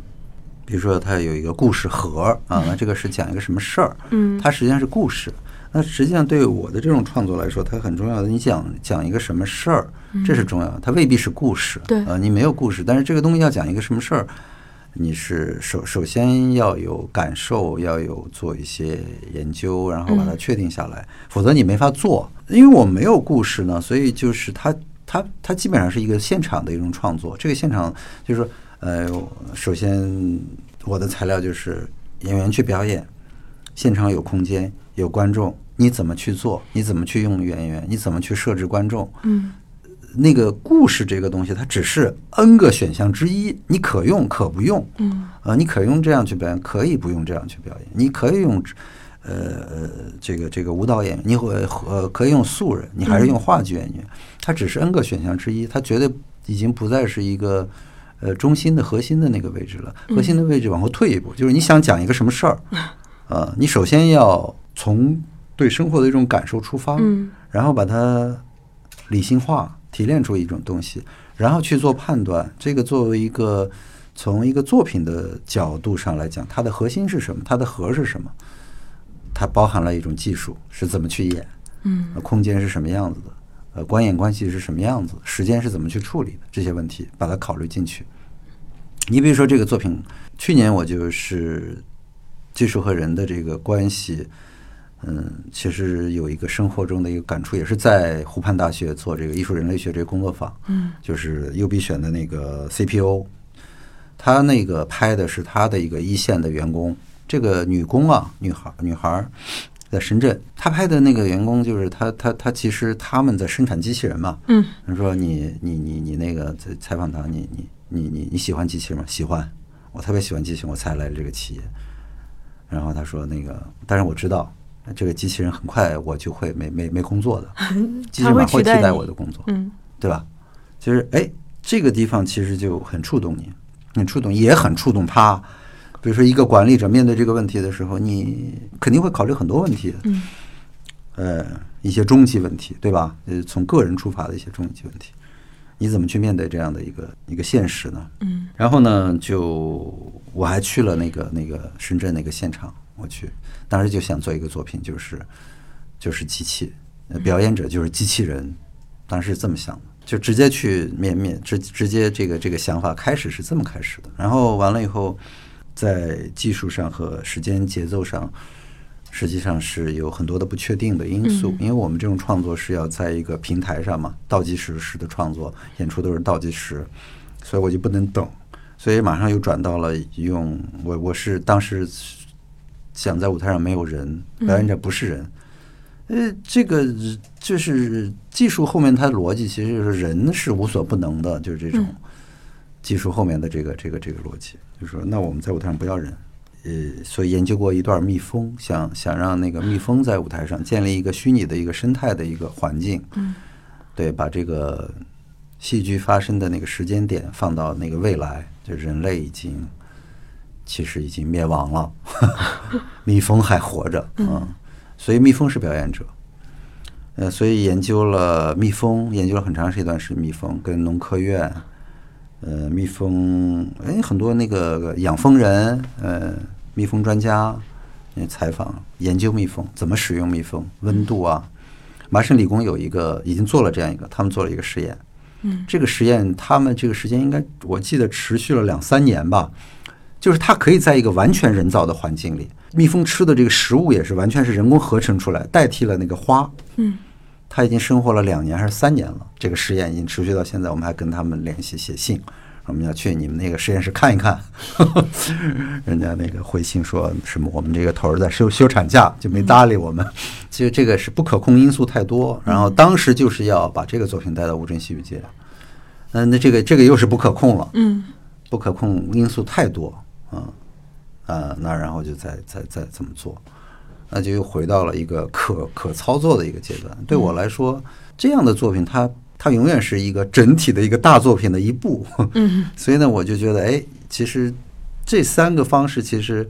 比如说它有一个故事盒啊，那这个是讲一个什么事儿，嗯它实际上是故事。那实际上对我的这种创作来说，它很重要的，你讲讲一个什么事儿，这是重要的，它未必是故事。对呃，你没有故事，但是这个东西要讲一个什么事儿，你是首首先要有感受，要有做一些研究，然后把它确定下来，否则你没法做。因为我没有故事呢，所以就是它它它基本上是一个现场的一种创作。这个现场就是说，呃，首先我的材料就是演员去表演，现场有空间有观众，你怎么去做？你怎么去用演员？你怎么去设置观众？嗯那个故事这个东西，它只是 N 个选项之一，你可用可不用。嗯呃，你可用这样去表演，可以不用这样去表演。你可以用，呃呃，这个这个舞蹈演员，你会呃可以用素人，你还是用话剧演员，它只是 N 个选项之一，它绝对已经不再是一个呃中心的核心的那个位置了。核心的位置往后退一步，就是你想讲一个什么事儿，<laughs> 呃，你首先要从对生活的一种感受出发，嗯然后把它理性化、提炼出一种东西，然后去做判断。这个作为一个从一个作品的角度上来讲，它的核心是什么？它的核是什么？它包含了一种技术是怎么去演，嗯呃空间是什么样子的，呃，观演关系是什么样子，时间是怎么去处理的这些问题，把它考虑进去。你比如说这个作品，去年我就是技术和人的这个关系，嗯，其实有一个生活中的一个感触，也是在湖畔大学做这个艺术人类学这个工作坊，嗯就是优必选的那个 CPO，他那个拍的是他的一个一线的员工，这个女工啊，女孩女孩儿在深圳，他拍的那个员工就是他他他其实他们在生产机器人嘛，嗯他说你你你你那个在采访他，你你你你你喜欢机器人吗？喜欢，我特别喜欢机器人，我才来这个企业。然后他说那个，但是我知道这个机器人很快我就会没没没工作的，<laughs> 机器人会替代我的工作，嗯对吧？其实哎，这个地方其实就很触动你，很触动，也很触动他。比如说，一个管理者面对这个问题的时候，你肯定会考虑很多问题，嗯。呃，一些终极问题，对吧？呃，从个人出发的一些终极问题，你怎么去面对这样的一个一个现实呢？嗯。然后呢，就我还去了那个那个深圳那个现场，我去，当时就想做一个作品，就是就是机器，呃表演者就是机器人，当时是这么想的，就直接去面面直直接这个这个想法开始是这么开始的，然后完了以后，在技术上和时间节奏上。实际上是有很多的不确定的因素，因为我们这种创作是要在一个平台上嘛，倒计时式的创作，演出都是倒计时，所以我就不能等，所以马上又转到了用我我是当时想在舞台上没有人，表演者不是人，呃，这个就是技术后面它的逻辑其实就是人是无所不能的，就是这种技术后面的这个这个这个逻辑，就说那我们在舞台上不要人。呃，所以研究过一段蜜蜂，想想让那个蜜蜂在舞台上建立一个虚拟的一个生态的一个环境，嗯，对，把这个戏剧发生的那个时间点放到那个未来，就人类已经其实已经灭亡了，<laughs> 蜜蜂还活着，嗯，所以蜜蜂是表演者。呃，所以研究了蜜蜂，研究了很长时间一段时间蜜蜂，跟农科院，呃，蜜蜂，哎，很多那个养蜂人，呃，蜜蜂专家，呃采访研究蜜蜂怎么使用蜜蜂，温度啊。麻省理工有一个已经做了这样一个，他们做了一个实验，嗯，这个实验他们这个时间应该我记得持续了两三年吧，就是它可以在一个完全人造的环境里，蜜蜂吃的这个食物也是完全是人工合成出来，代替了那个花，嗯，它已经生活了两年还是三年了，这个实验已经持续到现在，我们还跟他们联系写信，我们要去你们那个实验室看一看，<laughs> 人家那个回信说什么我们这个头儿在休休产假，就没搭理我们。其实这个是不可控因素太多，然后当时就是要把这个作品带到乌镇戏剧节，嗯，那这个这个又是不可控了，嗯。不可控因素太多，啊啊，那然后就再再再怎么做，那就又回到了一个可可操作的一个阶段。对我来说，这样的作品它它永远是一个整体的一个大作品的一部，嗯 <laughs> 所以呢，我就觉得，哎，其实这三个方式其实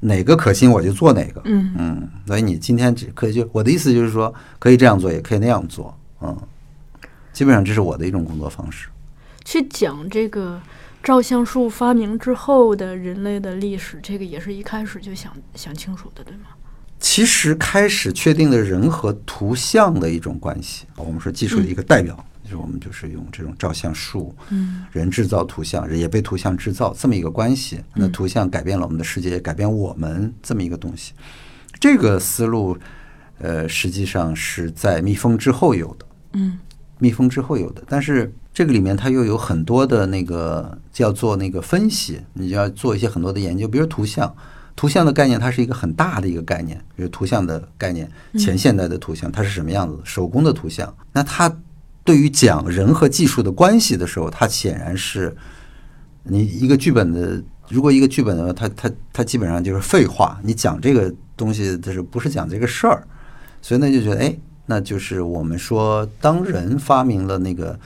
哪个可行我就做哪个，嗯嗯，所以你今天只可以就我的意思就是说，可以这样做，也可以那样做，嗯，基本上这是我的一种工作方式。去讲这个照相术发明之后的人类的历史，这个也是一开始就想想清楚的，对吗？其实开始确定的人和图像的一种关系，我们说技术的一个代表，就是我们就是用这种照相术，嗯人制造图像，人也被图像制造这么一个关系。那图像改变了我们的世界，也改变我们这么一个东西。这个思路，呃，实际上是在蜜蜂之后有的。嗯蜜蜂之后有的，但是这个里面它又有很多的那个叫做那个分析，你就要做一些很多的研究，比如图像，图像的概念它是一个很大的一个概念，比如图像的概念，前现代的图像它是什么样子的，手工的图像，那它对于讲人和技术的关系的时候，它显然是你一个剧本的，如果一个剧本的话，它它它基本上就是废话，你讲这个东西就是不是讲这个事儿，所以呢就觉得哎。那就是我们说，当人发明了那个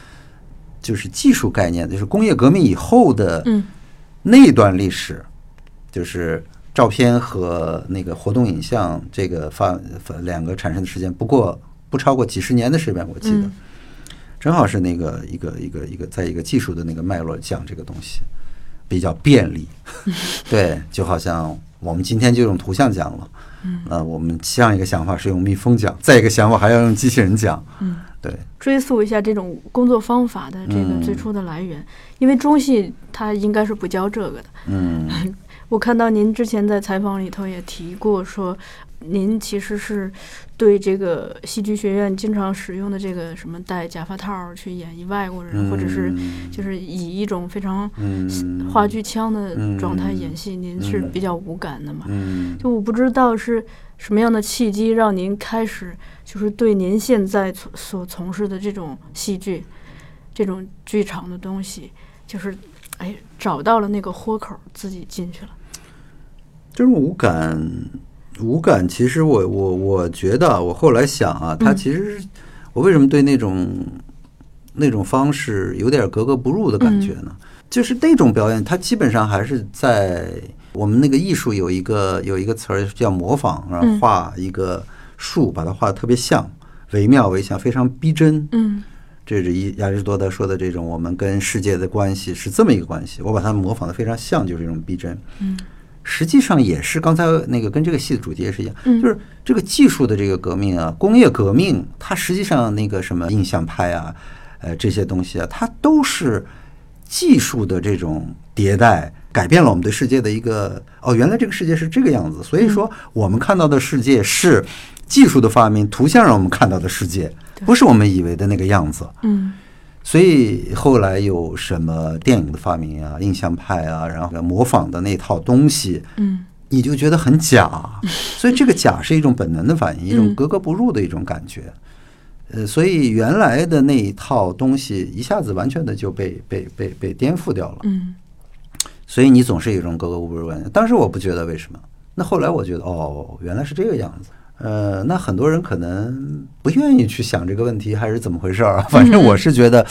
就是技术概念，就是工业革命以后的嗯。那段历史，就是照片和那个活动影像这个发发两个产生的时间，不过不超过几十年的时间，我记得。嗯，正好是那个一个一个一个在一个技术的那个脉络讲这个东西比较便利，<laughs> 对，就好像我们今天就用图像讲了。呃，我们上一个想法是用蜜蜂讲，再一个想法还要用机器人讲。嗯，对，追溯一下这种工作方法的这个嗯。最初的来源，因为中戏它应该是不教这个的。嗯 <laughs> 我看到您之前在采访里头也提过说，您其实是对这个戏剧学院经常使用的这个什么戴假发套儿去演绎外国人，或者是嗯就是以一种非常嗯。话剧腔的状态嗯演戏，您是嗯比较无感的嘛？嗯。就我不知道是什么样的契机让您开始就是对您现在所所从事的这种戏剧、这种剧场的东西，就是哎找到了那个豁口，自己进去了。这种无感，无感。其实我我我觉得啊，我后来想啊，他嗯其实我为什么对那种那种方式有点格格不入的感觉呢？就是那种表演，它基本上还是在我们那个艺术有一个有一个词儿叫模仿，然后嗯画一个树，把它画的特别像，惟妙惟肖，非常逼真。嗯这是一亚里士多德说的这种我们跟世界的关系是这么一个关系，我把它模仿的非常像，就是这种逼真。嗯。实际上也是刚才那个跟这个戏的主题也是一样，嗯。就是这个技术的这个革命啊，工业革命，它实际上那个什么印象派啊，呃这些东西啊，它都是技术的这种迭代，改变了我们对世界的一个哦，原来这个世界是这个样子，所以说我们看到的世界是技术的发明，图像让我们看到的世界，对不是我们以为的那个样子。嗯所以后来有什么电影的发明啊，印象派啊，然后模仿的那套东西，嗯你就觉得很假。<laughs> 所以这个假是一种本能的反应，一种嗯格格不入的一种感觉。呃，所以原来的那一套东西一下子完全的就被被被被颠覆掉了。嗯所以你总是有一种格格不入感觉。当时我不觉得为什么，那后来我觉得哦，原来是这个样子。呃，那很多人可能不愿意去想这个问题，还是怎么回事儿啊？<laughs> 反正我是觉得，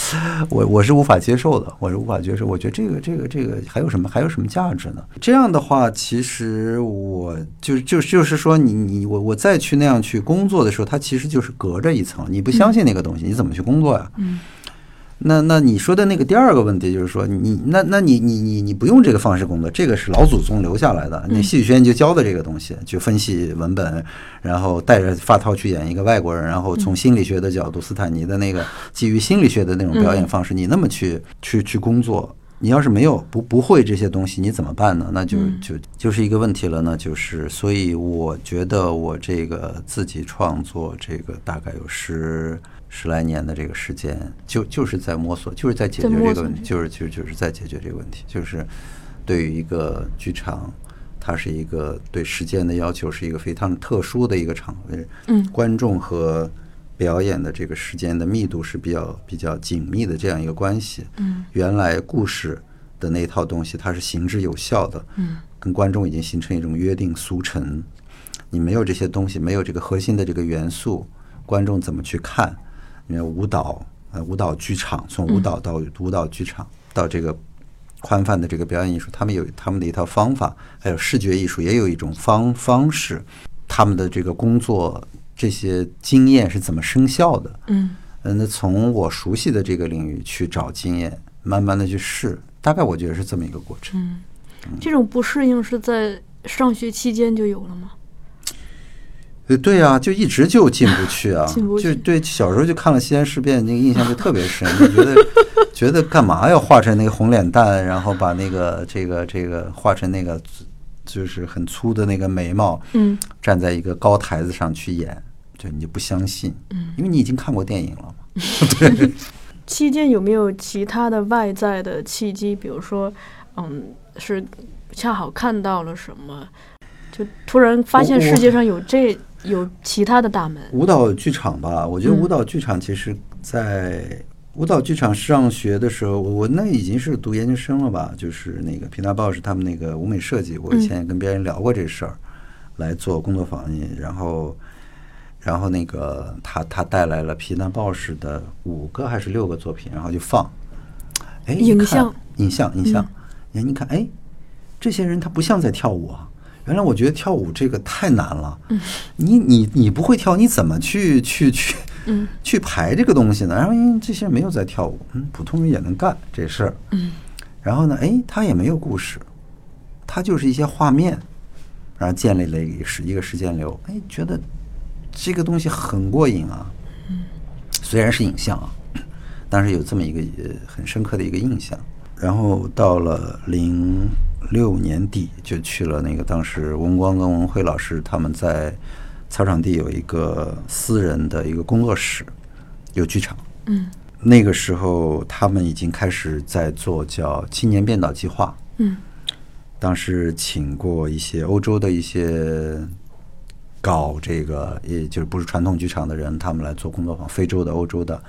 我我是无法接受的，我是无法接受。我觉得这个这个这个还有什么还有什么价值呢？这样的话，其实我就就就是说，你你我我再去那样去工作的时候，它其实就是隔着一层，你不相信那个东西，你怎么去工作呀？嗯。那那你说的那个第二个问题就是说，你那那你你你你不用这个方式工作，这个是老祖宗留下来的，你戏剧学院就教的这个东西，去分析文本，然后带着发套去演一个外国人，然后从心理学的角度，斯坦尼的那个基于心理学的那种表演方式，你那么去去去工作，你要是没有不不会这些东西，你怎么办呢？那就就就是一个问题了呢，就是所以我觉得我这个自己创作这个大概有十。十来年的这个时间，就就是在摸索，就是在解决这个问题，就是就就是在解决这个问题。就是对于一个剧场，它是一个对时间的要求，是一个非常特殊的一个场位。嗯，观众和表演的这个时间的密度是比较比较紧密的这样一个关系。嗯，原来故事的那套东西，它是行之有效的。嗯，跟观众已经形成一种约定俗成。你没有这些东西，没有这个核心的这个元素，观众怎么去看？因为舞蹈，呃，舞蹈剧场，从舞蹈到舞蹈剧场，到这个宽泛的这个表演艺术，他们有他们的一套方法，还有视觉艺术也有一种方方式，他们的这个工作这些经验是怎么生效的？嗯，那从我熟悉的这个领域去找经验，慢慢的去试，大概我觉得是这么一个过程。嗯，这种不适应是在上学期间就有了吗？呃，对呀，就一直就进不去啊，进不去就对，小时候就看了《西安事变》，那个印象就特别深，就觉得觉得干嘛要画成那个红脸蛋，然后把那个这个这个画成那个就是很粗的那个眉毛，嗯站在一个高台子上去演，就你就不相信，嗯，因为你已经看过电影了嘛。<laughs> 对，<laughs> 期间有没有其他的外在的契机？比如说，嗯，是恰好看到了什么，就突然发现世界上有这有其他的大门。舞蹈剧场吧，我觉得嗯舞蹈剧场其实，在舞蹈剧场上学的时候，我我那已经是读研究生了吧？就是那个平大报是他们那个舞美设计，我以前也跟别人聊过这事儿，来做工作坊，然后。然后那个他他带来了皮南报士的五个还是六个作品，然后就放，哎，影像影像影像，哎，你看，哎，这些人他不像在跳舞啊。原来我觉得跳舞这个太难了，你你你不会跳，你怎么去去去嗯 <laughs> 去排这个东西呢？然后因为这些人没有在跳舞，嗯，普通人也能干这事儿。嗯然后呢，哎，他也没有故事，他就是一些画面，然后建立了一个时一个时间流，哎，觉得这个东西很过瘾啊。<clears throat> 虽然是影像啊，但是有这么一个呃很深刻的一个印象。然后到了零六年底，就去了那个当时文光跟文辉老师他们在操场地有一个私人的一个工作室，有剧场。嗯那个时候，他们已经开始在做叫青年编导计划。嗯当时请过一些欧洲的一些搞这个，也就是不是传统剧场的人，他们来做工作坊，非洲的、欧洲的、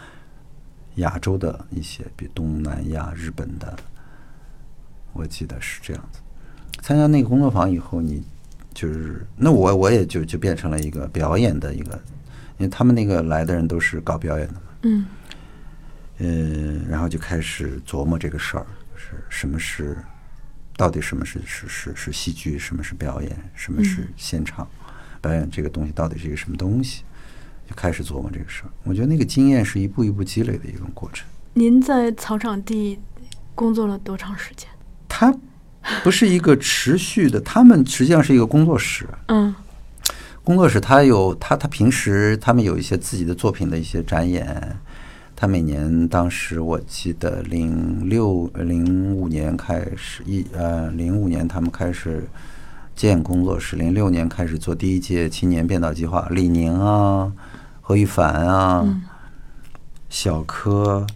亚洲的一些，比如东南亚、日本的，我记得是这样子。参加那个工作坊以后，你就是那我我也就就变成了一个表演的一个，因为他们那个来的人都是搞表演的嘛。嗯嗯，然后就开始琢磨这个事儿，是什么是，到底什么是是是是戏剧，什么是表演，什么是现场、表演这个东西到底是一个什么东西，就开始琢磨这个事儿。我觉得那个经验是一步一步积累的一种过程。您在草场地工作了多长时间？它不是一个持续的，他们实际上是一个工作室。嗯工作室它有它它平时他们有一些自己的作品的一些展演，他每年当时我记得零六零五年开始一呃零五年他们开始建工作室，零六年开始做第一届青年编导计划，李宁啊、何玉凡啊、嗯，小柯，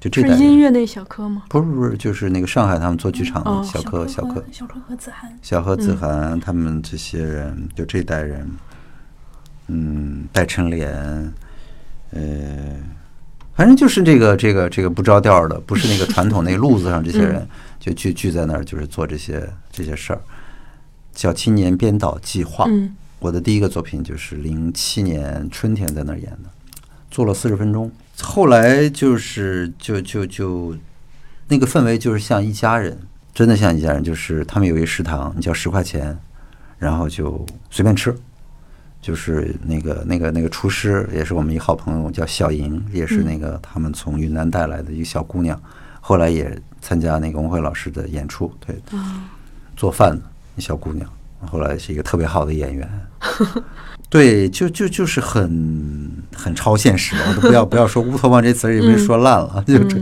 就这是音乐那小柯吗？不是不是就是那个上海他们做剧场的哦小柯小柯。小柯和子涵，小柯子涵他们这些人，就这代人，嗯，戴春莲，呃，反正就是这个这个这个不着调的，不是那个传统那个路子上这些人，就聚聚在那儿，就是做这些这些事儿，叫青年编导计划。嗯我的第一个作品就是零七年春天在那儿演的，做了四十分钟。后来就是就就就那个氛围就是像一家人，真的像一家人。就是他们有一食堂，你交十块钱，然后就随便吃。就是那个那个那个厨师也是我们一好朋友，叫小莹，也是那个他们从云南带来的一个小姑娘，后来也参加那个文慧老师的演出，对，做饭的小姑娘，后来是一个特别好的演员。<laughs> 对，就就就是很很超现实，我都不要 <laughs> 不要说乌托邦这词儿，也被说烂了，就这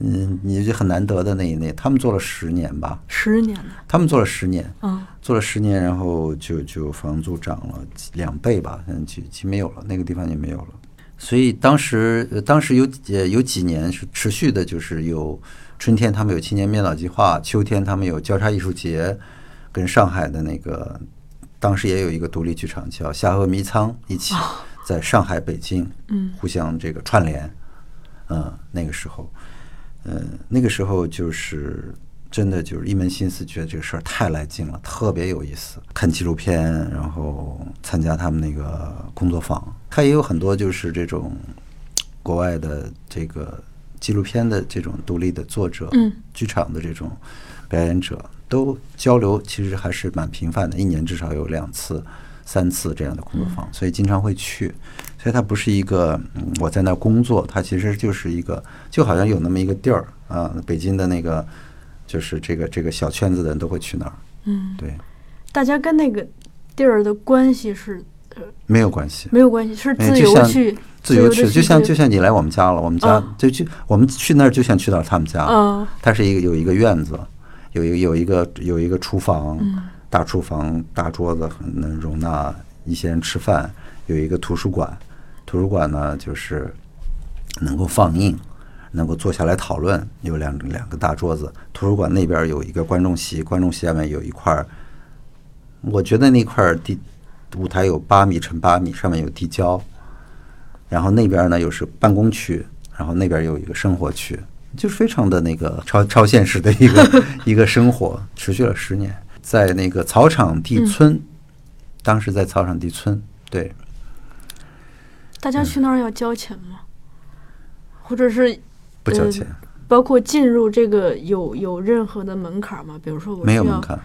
嗯，你就很难得的那一那，他们做了十年吧，十年了，他们做了十年，嗯，做了十年，然后就就房租涨了两倍吧，现在就就没有了，那个地方就没有了。所以当时呃当时有呃有几年是持续的，就是有春天他们有青年面导计划，秋天他们有交叉艺术节，跟上海的那个当时也有一个独立剧场叫夏河迷仓，一起在上海、北京，嗯。互相这个串联，嗯，那个时候，嗯，那个时候就是真的就是一门心思，觉得这个事儿太来劲了，特别有意思。看纪录片，然后参加他们那个工作坊，他也有很多就是这种国外的这个纪录片的这种独立的作者，嗯，剧场的这种表演者都交流，其实还是蛮频繁的，一年至少有两次、三次这样的工作坊，所以经常会去。所以它不是一个，嗯，我在那儿工作，它其实就是一个，就好像有那么一个地儿啊，北京的那个，就是这个这个小圈子的人都会去那儿，嗯，对，大家跟那个地儿的关系是没有关系，没有关系，是自哎就像由去，自由去，就像就像你来我们家了，我们家嗯。就去我们去那儿就像去到他们家，啊它是一个有一个院子，有一个有一个有一个厨房，嗯。大厨房大桌子能容纳一些人吃饭，有一个图书馆，图书馆呢就是能够放映，能够坐下来讨论，有两两个大桌子。图书馆那边有一个观众席，观众席下面有一块儿，我觉得那块儿地舞台有八米乘八米，上面有地胶，然后那边呢又是办公区，然后那边有一个生活区，就是非常的那个超超现实的一个 <laughs> 一个生活，持续了十年，在那个草场地村，当时在草场地村，对，大家去那儿要交钱吗？或者是呃不交钱，包括进入这个有有任何的门槛吗？比如说我没有门槛，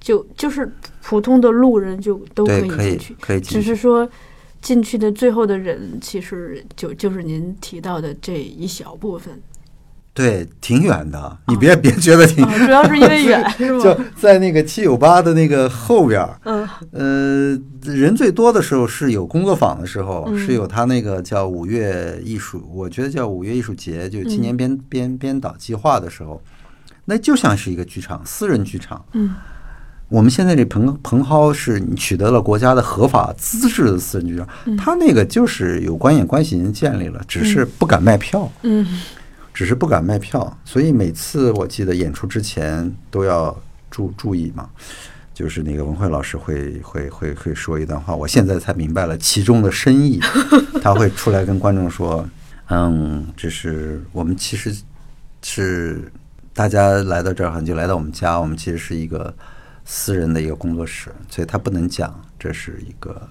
就就是普通的路人就都可以以进去，可以进去。只是说进去的最后的人其实就就是您提到的这一小部分对，挺远的，你别别觉得挺，啊，主要是因为 <laughs> 远是就？在那个七九八的那个后边儿，嗯。呃，人最多的时候是有工作坊的时候，嗯。是有他那个叫五月艺术，我觉得叫五月艺术节，就青年编编编导计划的时候，那就像是一个剧场，私人剧场。嗯。我们现在这蓬蓬蒿是你取得了国家的合法资质的私人剧场，嗯。他那个就是有官演关系已经建立了，只是不敢卖票。嗯只是不敢卖票，所以每次我记得演出之前都要注注意嘛。就是那个文慧老师会会会会说一段话，我现在才明白了其中的深意。<laughs> 他会出来跟观众说：“嗯，这是我们其实是大家来到这儿，就来到我们家，我们其实是一个私人的一个工作室，所以他不能讲这是一个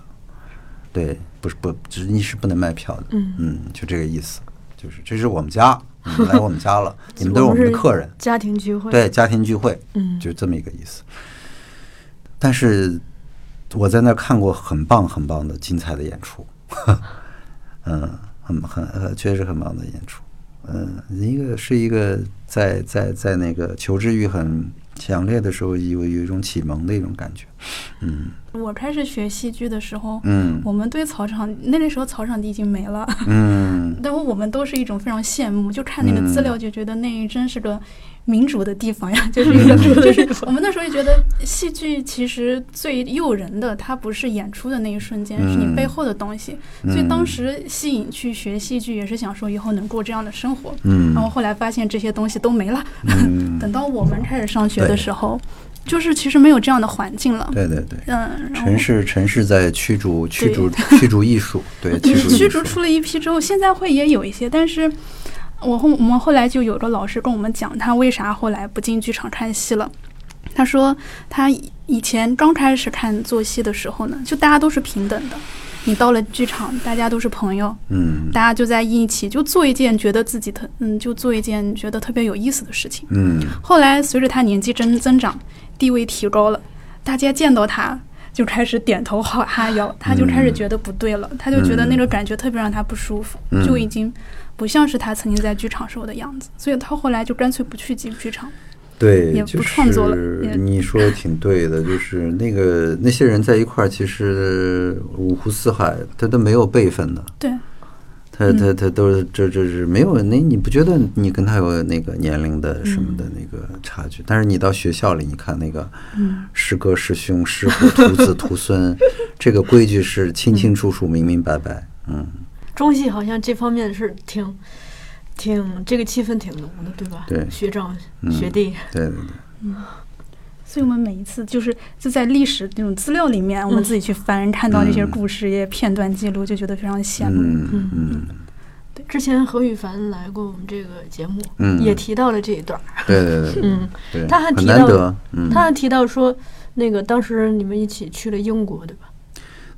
对，不是不，只你是不能卖票的，嗯嗯，就这个意思，就是这是我们家，你们来我们家了，<laughs> 你们都是我们的客人，家庭聚会，对，家庭聚会，嗯就这么一个意思。但是我在那儿看过很棒很棒的精彩的演出，<laughs> 嗯，很很呃，确实很棒的演出。嗯，一个是一个在在在那个求知欲很强烈的时候，有有一种启蒙的一种感觉。嗯。我开始学戏剧的时候，嗯。我们对草场那个时候草场地已经没了，嗯，<laughs> 但我们都是一种非常羡慕，就看那个资料就觉得那真是个民主的地方呀，<laughs> 就是一个就是我们那时候就觉得戏剧其实最诱人的，它不是演出的那一瞬间，是你背后的东西。所以当时吸引去学戏剧，也是想说以后能过这样的生活。嗯。然后后来发现这些东西都没了。嗯，<laughs> 等到我们开始上学的时候，就是其实没有这样的环境了。对对对。嗯，城市城市在驱逐驱逐 <laughs> 驱逐艺术，对驱逐驱逐出了一批之后，现在会也有一些，但是我后我们后来就有个老师跟我们讲，他为啥后来不进剧场看戏了。他说他以前刚开始看做戏的时候呢，就大家都是平等的。你到了剧场，大家都是朋友，嗯大家就在一起，就做一件觉得自己特嗯，就做一件觉得特别有意思的事情。嗯后来随着他年纪增增长，地位提高了，大家见到他就开始点头哈哈腰，他就开始觉得不对了，他就觉得那个感觉特别让他不舒服，嗯。就已经不像是他曾经在剧场时候的样子，所以他后来就干脆不去进剧场。对，也不创作了就是你说的挺对的，<laughs> 就是那个那些人在一块儿，其实五湖四海，他都没有辈分的，对，他他他都是这这是没有那你不觉得你跟他有那个年龄的什么的那个差距？但是你到学校里，你看那个师哥师兄师傅徒子徒孙，<laughs> 这个规矩是清清楚楚、明明白白。嗯，中戏好像这方面是挺挺这个气氛挺浓的，对吧？对。学长嗯。学弟，对对对，所以我们每一次就是就在历史那种资料里面，我们自己去翻，看到那些故事、一些片段记录，就觉得非常羡慕。嗯嗯，之前何羽凡来过我们这个节目，嗯。也提到了这一段儿。对对对，嗯，对，他还提到难得，嗯，他还提到说，那个当时你们一起去了英国，对吧？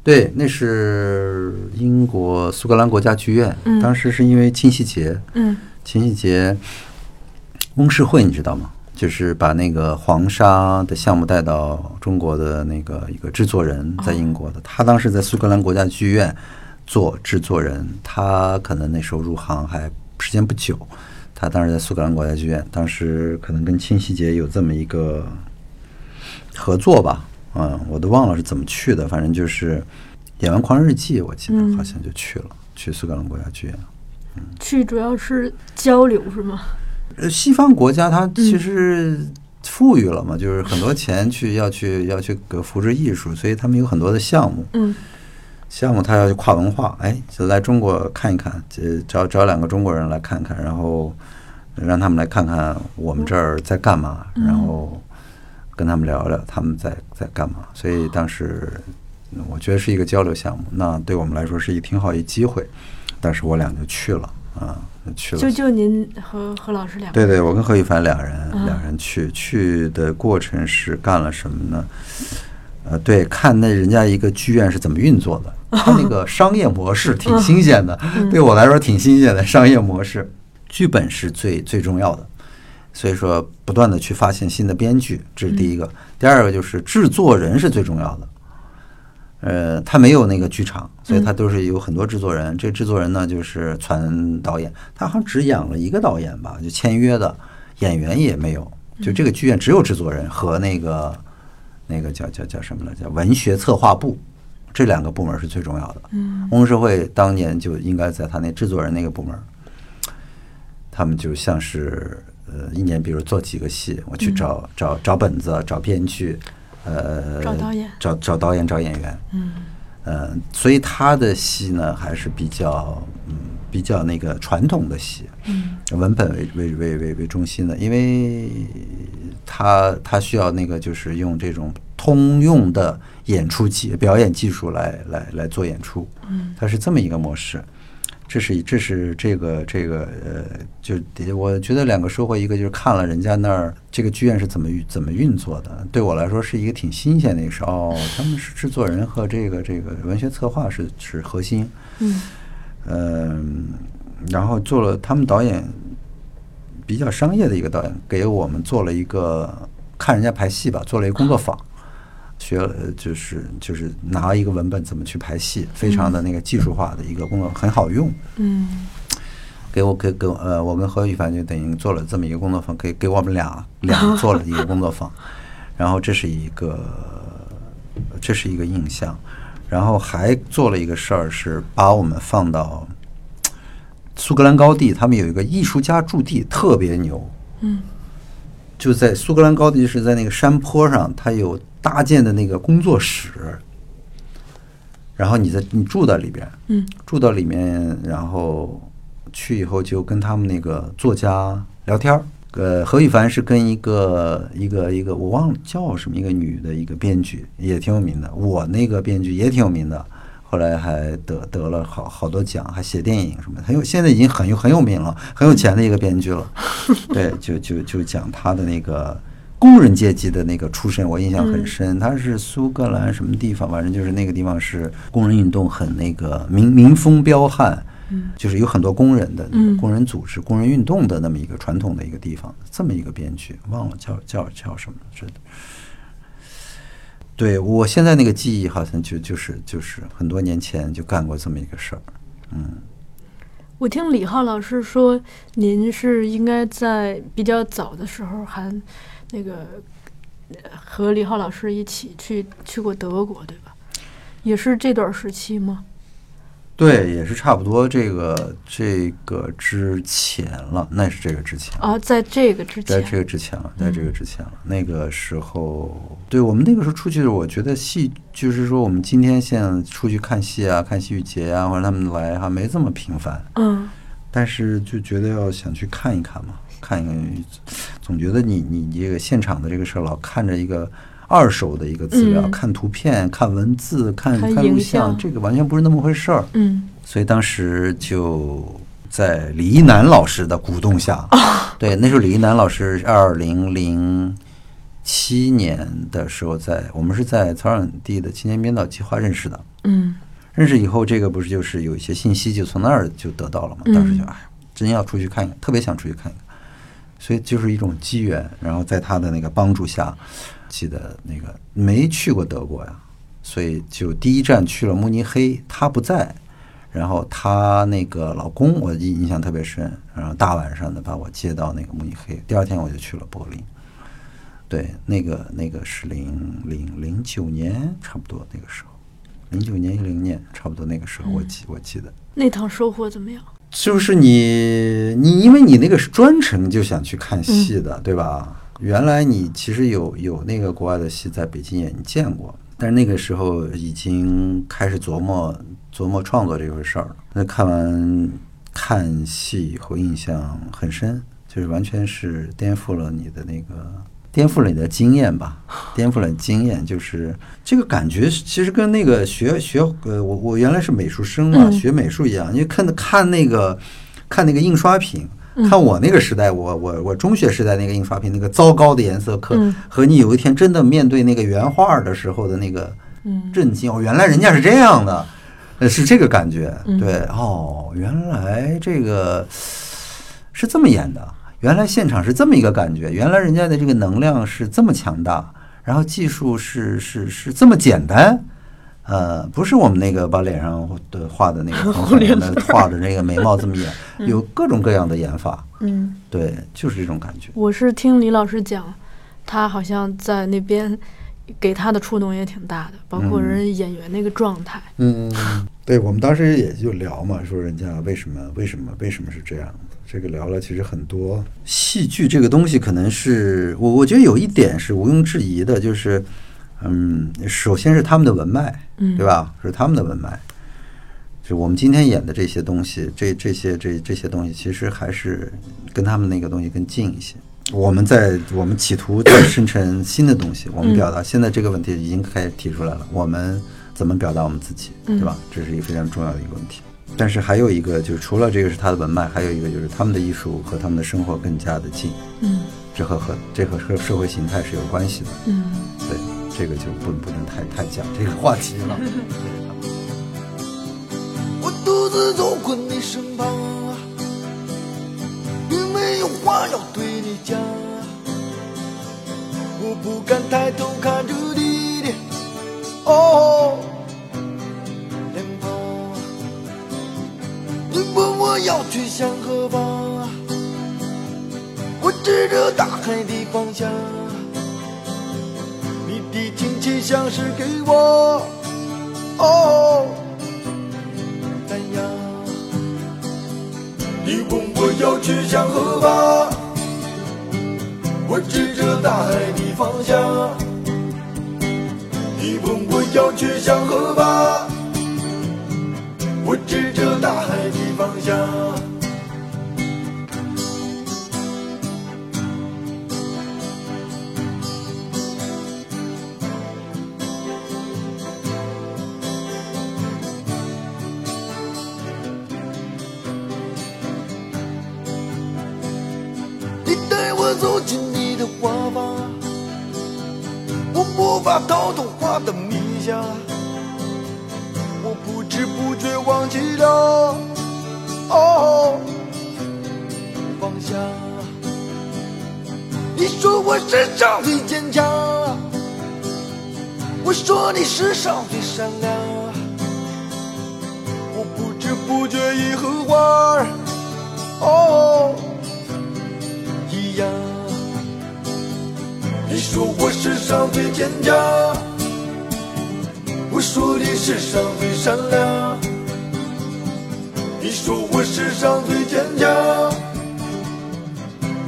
对，那是英国苏格兰国家剧院，嗯。当时是因为七夕节，嗯。七夕节翁世惠你知道吗？就是把那个黄沙的项目带到中国的那个一个制作人，在英国的，他当时在苏格兰国家剧院做制作人，他可能那时候入行还时间不久，他当时在苏格兰国家剧院，当时可能跟清溪节有这么一个合作吧，嗯，我都忘了是怎么去的，反正就是演完《狂人日记》，我记得嗯好像就去了，去苏格兰国家剧院。去主要是交流是吗？呃，西方国家它其实富裕了嘛，就是很多钱去要去 <laughs> 要去给扶持艺术，所以他们有很多的项目。嗯项目他要去跨文化，哎，就来中国看一看，这找找两个中国人来看看，然后让他们来看看我们这儿在干嘛，然后跟他们聊聊他们在在干嘛。所以当时嗯我觉得是一个交流项目，那对我们来说是一挺好一机会。但是我俩就去了啊，就去了就就您和何老师两个对对，我跟何羽凡两人嗯两人去去的过程是干了什么呢？呃，对，看那人家一个剧院是怎么运作的，<laughs> 他那个商业模式挺新鲜的，<laughs> 对我来说挺新鲜的商业模式。剧本是最最重要的，所以说不断的去发现新的编剧，这是第一个。第二个就是制作人是最重要的。呃，他没有那个剧场，所以他都是有很多制作人。这制作人呢，就是传导演，他好像只养了一个导演吧，就签约的演员也没有。就这个剧院只有制作人和那个那个叫叫叫什么来着？文学策划部，这两个部门是最重要的。嗯翁社会当年就应该在他那制作人那个部门，他们就像是呃，一年比如做几个戏，我去找、找找本子，找编剧，呃，找导演。找找导演，找演员。嗯。呃，所以他的戏呢还是比较嗯比较那个传统的戏，嗯。文本为为为为为中心的，因为他他需要那个就是用这种通用的演出技表演技术来来来做演出，嗯。它是这么一个模式。这是这是这个这个呃，就我觉得两个收获，一个就是看了人家那儿这个剧院是怎么怎么运作的，对我来说是一个挺新鲜的一个事。哦，他们是制作人和这个这个文学策划是是核心，嗯嗯，然后做了他们导演比较商业的一个导演，给我们做了一个看人家排戏吧，做了一个工作坊，学了就是就是拿一个文本怎么去排戏，非常的那个技术化的一个工作，很好用。嗯。给我给给我呃，我跟何羽凡就等于做了这么一个工作坊，给给我们俩俩做了一个工作坊，<laughs> 然后这是一个这是一个印象，然后还做了一个事儿，是把我们放到苏格兰高地，他们有一个艺术家驻地，特别牛，嗯。就在苏格兰高地是在那个山坡上，它有搭建的那个工作室，然后你在你住到里边，嗯。住到里面，然后去以后就跟他们那个作家聊天儿。呃，何羽凡是跟一个一个一个我忘了叫什么一个女的一个编剧也挺有名的，我那个编剧也挺有名的，后来还得得了好好多奖，还写电影什么的，很有现在已经很有很有名了，很有钱的一个编剧了。<laughs> 对，就就就讲他的那个工人阶级的那个出身，我印象很深。他是苏格兰什么地方，反正就是那个地方是工人运动很那个民民风彪悍，就是有很多工人的那个嗯。工人组织、工人运动的那么一个传统的一个地方，这么一个编剧，忘了叫叫叫什么了，真的。对我现在那个记忆好像就就是就是很多年前就干过这么一个事儿，嗯。我听李浩老师说，您是应该在比较早的时候还那个呃和李浩老师一起去去过德国，对吧？也是这段时期吗？对，也是差不多这个这个之前了，那是这个之前啊，在这个之前，在这个之前了，在这个之前了。那个时候，对我们那个时候出去，我觉得戏就是说，我们今天现在出去看戏啊，看戏剧节啊，或者他们来哈，没这么频繁。嗯但是就觉得要想去看一看嘛，看一看，总觉得你你这个现场的这个事儿，老看着一个二手的一个资料，嗯。看图片、看文字、看看看录像，这个完全不是那么回事儿。嗯。所以当时就在李一男老师的鼓动下，对，那时候李一男老师二零零七年的时候在，我们是在曹冉地的青年编导计划认识的。嗯认识以后，这个不是就是有一些信息就从那儿就得到了嘛？嗯当时就哎呀，真要出去看一看，特别想出去看一看，所以就是一种机缘。然后在他的那个帮助下，记得那个没去过德国呀，所以就第一站去了慕尼黑，他不在，然后她那个老公我印印象特别深，然后大晚上的把我接到那个慕尼黑，第二天我就去了柏林。对，那个那个是零零零九年差不多那个时候，零九年一零年差不多那个时候，我记我记得，那趟收获怎么样？就是你你因为你那个是专程就想去看戏的，对吧？原来你其实有有那个国外的戏在北京也，你见过，但是那个时候已经开始琢磨琢磨创作这回事儿了。那看完看戏以后，印象很深，就是完全是颠覆了你的那个。颠覆了你的经验吧，颠覆了你经验，就是这个感觉，其实跟那个学学呃，我我原来是美术生嘛，嗯学美术一样，因为看看那个看那个印刷品，看我那个时代，我我我中学时代那个印刷品那个糟糕的颜色，和嗯和你有一天真的面对那个原画的时候的那个嗯震惊，哦，原来人家是这样的，呃，是这个感觉，嗯对，哦，原来这个是这么演的，原来现场是这么一个感觉，原来人家的这个能量是这么强大，然后技术是是是这么简单。呃，不是我们那个把脸上的画的那个很狠的画的那个眉毛这么演，有各种各样的演法，嗯，对，就是这种感觉。我是听李老师讲，他好像在那边给他的触动也挺大的，包括嗯人演员那个状态。嗯，对，我们当时也就聊嘛，说人家为什么为什么为什么是这样子。这个聊了，其实很多戏剧这个东西，可能是我我觉得有一点是毋庸置疑的，就是嗯，首先是他们的文脉，嗯，对？吧？是他们的文脉。就我们今天演的这些东西，这这些这这些东西，其实还是跟他们那个东西更近一些。我们在我们企图在 <coughs> 生成新的东西，我们嗯表达现在这个问题已经开始提出来了，我们怎么表达我们自己，对吧？这是一个非常重要的一个问题。但是还有一个，就是除了这个是他的文脉，还有一个就是他们的艺术和他们的生活更加的近，嗯这和和这和和社会形态是有关系的。嗯对，这个就不不能太太讲这个话题了。<laughs> 我独自走过你身旁，并没有话要对你讲。我不敢抬头看着你的哦问我要去向何方？我指着大海的方向，你的亲切像是给我哦。赞扬。你问我要去向何方，我指着大海的方向。你问我要去向何方，我指着大海的方向。你带我走进你的花房，我无法逃脱画的迷香，觉忘记了哦放下。你说我世上最坚强，我说你世上最善良，我不知不觉已和花儿哦一样。你说我世上最坚强，我说你世上最善良。你说我世上最坚强，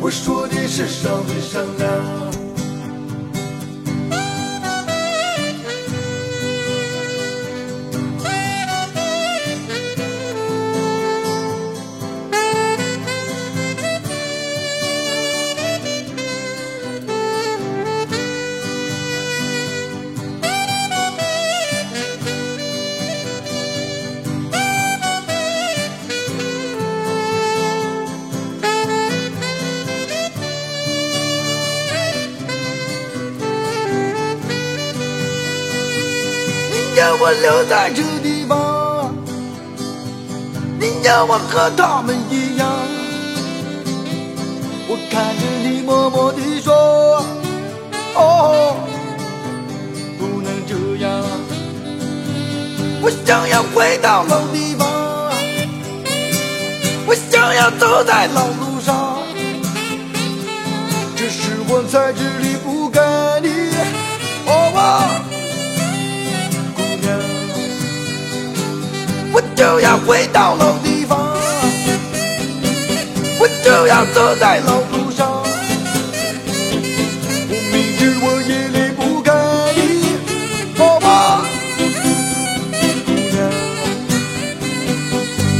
我说你世上最善良。留在这地方，你让我和他们一样。我看着你默默地说：“哦，不能这样。”我想要回到老地方，我想要走在老路上。这是我在这里就要回到老地方，我就要走在老路上。我明知我也离不开你，哦啊，姑娘，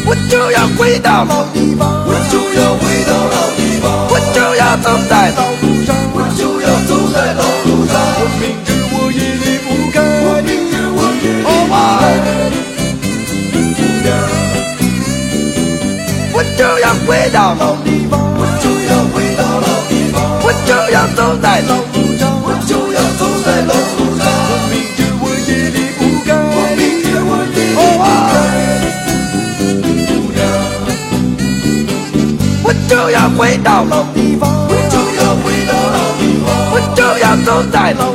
我就要回到老地方，我就要回到老地方，我就要走在老路上，我就要走在老路上。我明就要回到老地方，我就要回到老地方，我就要走在老路上，我就要走在老路上。我明知我也离不开你，哦啊，姑娘。我就要回到老地方，我就要回到老地方，我就要走在老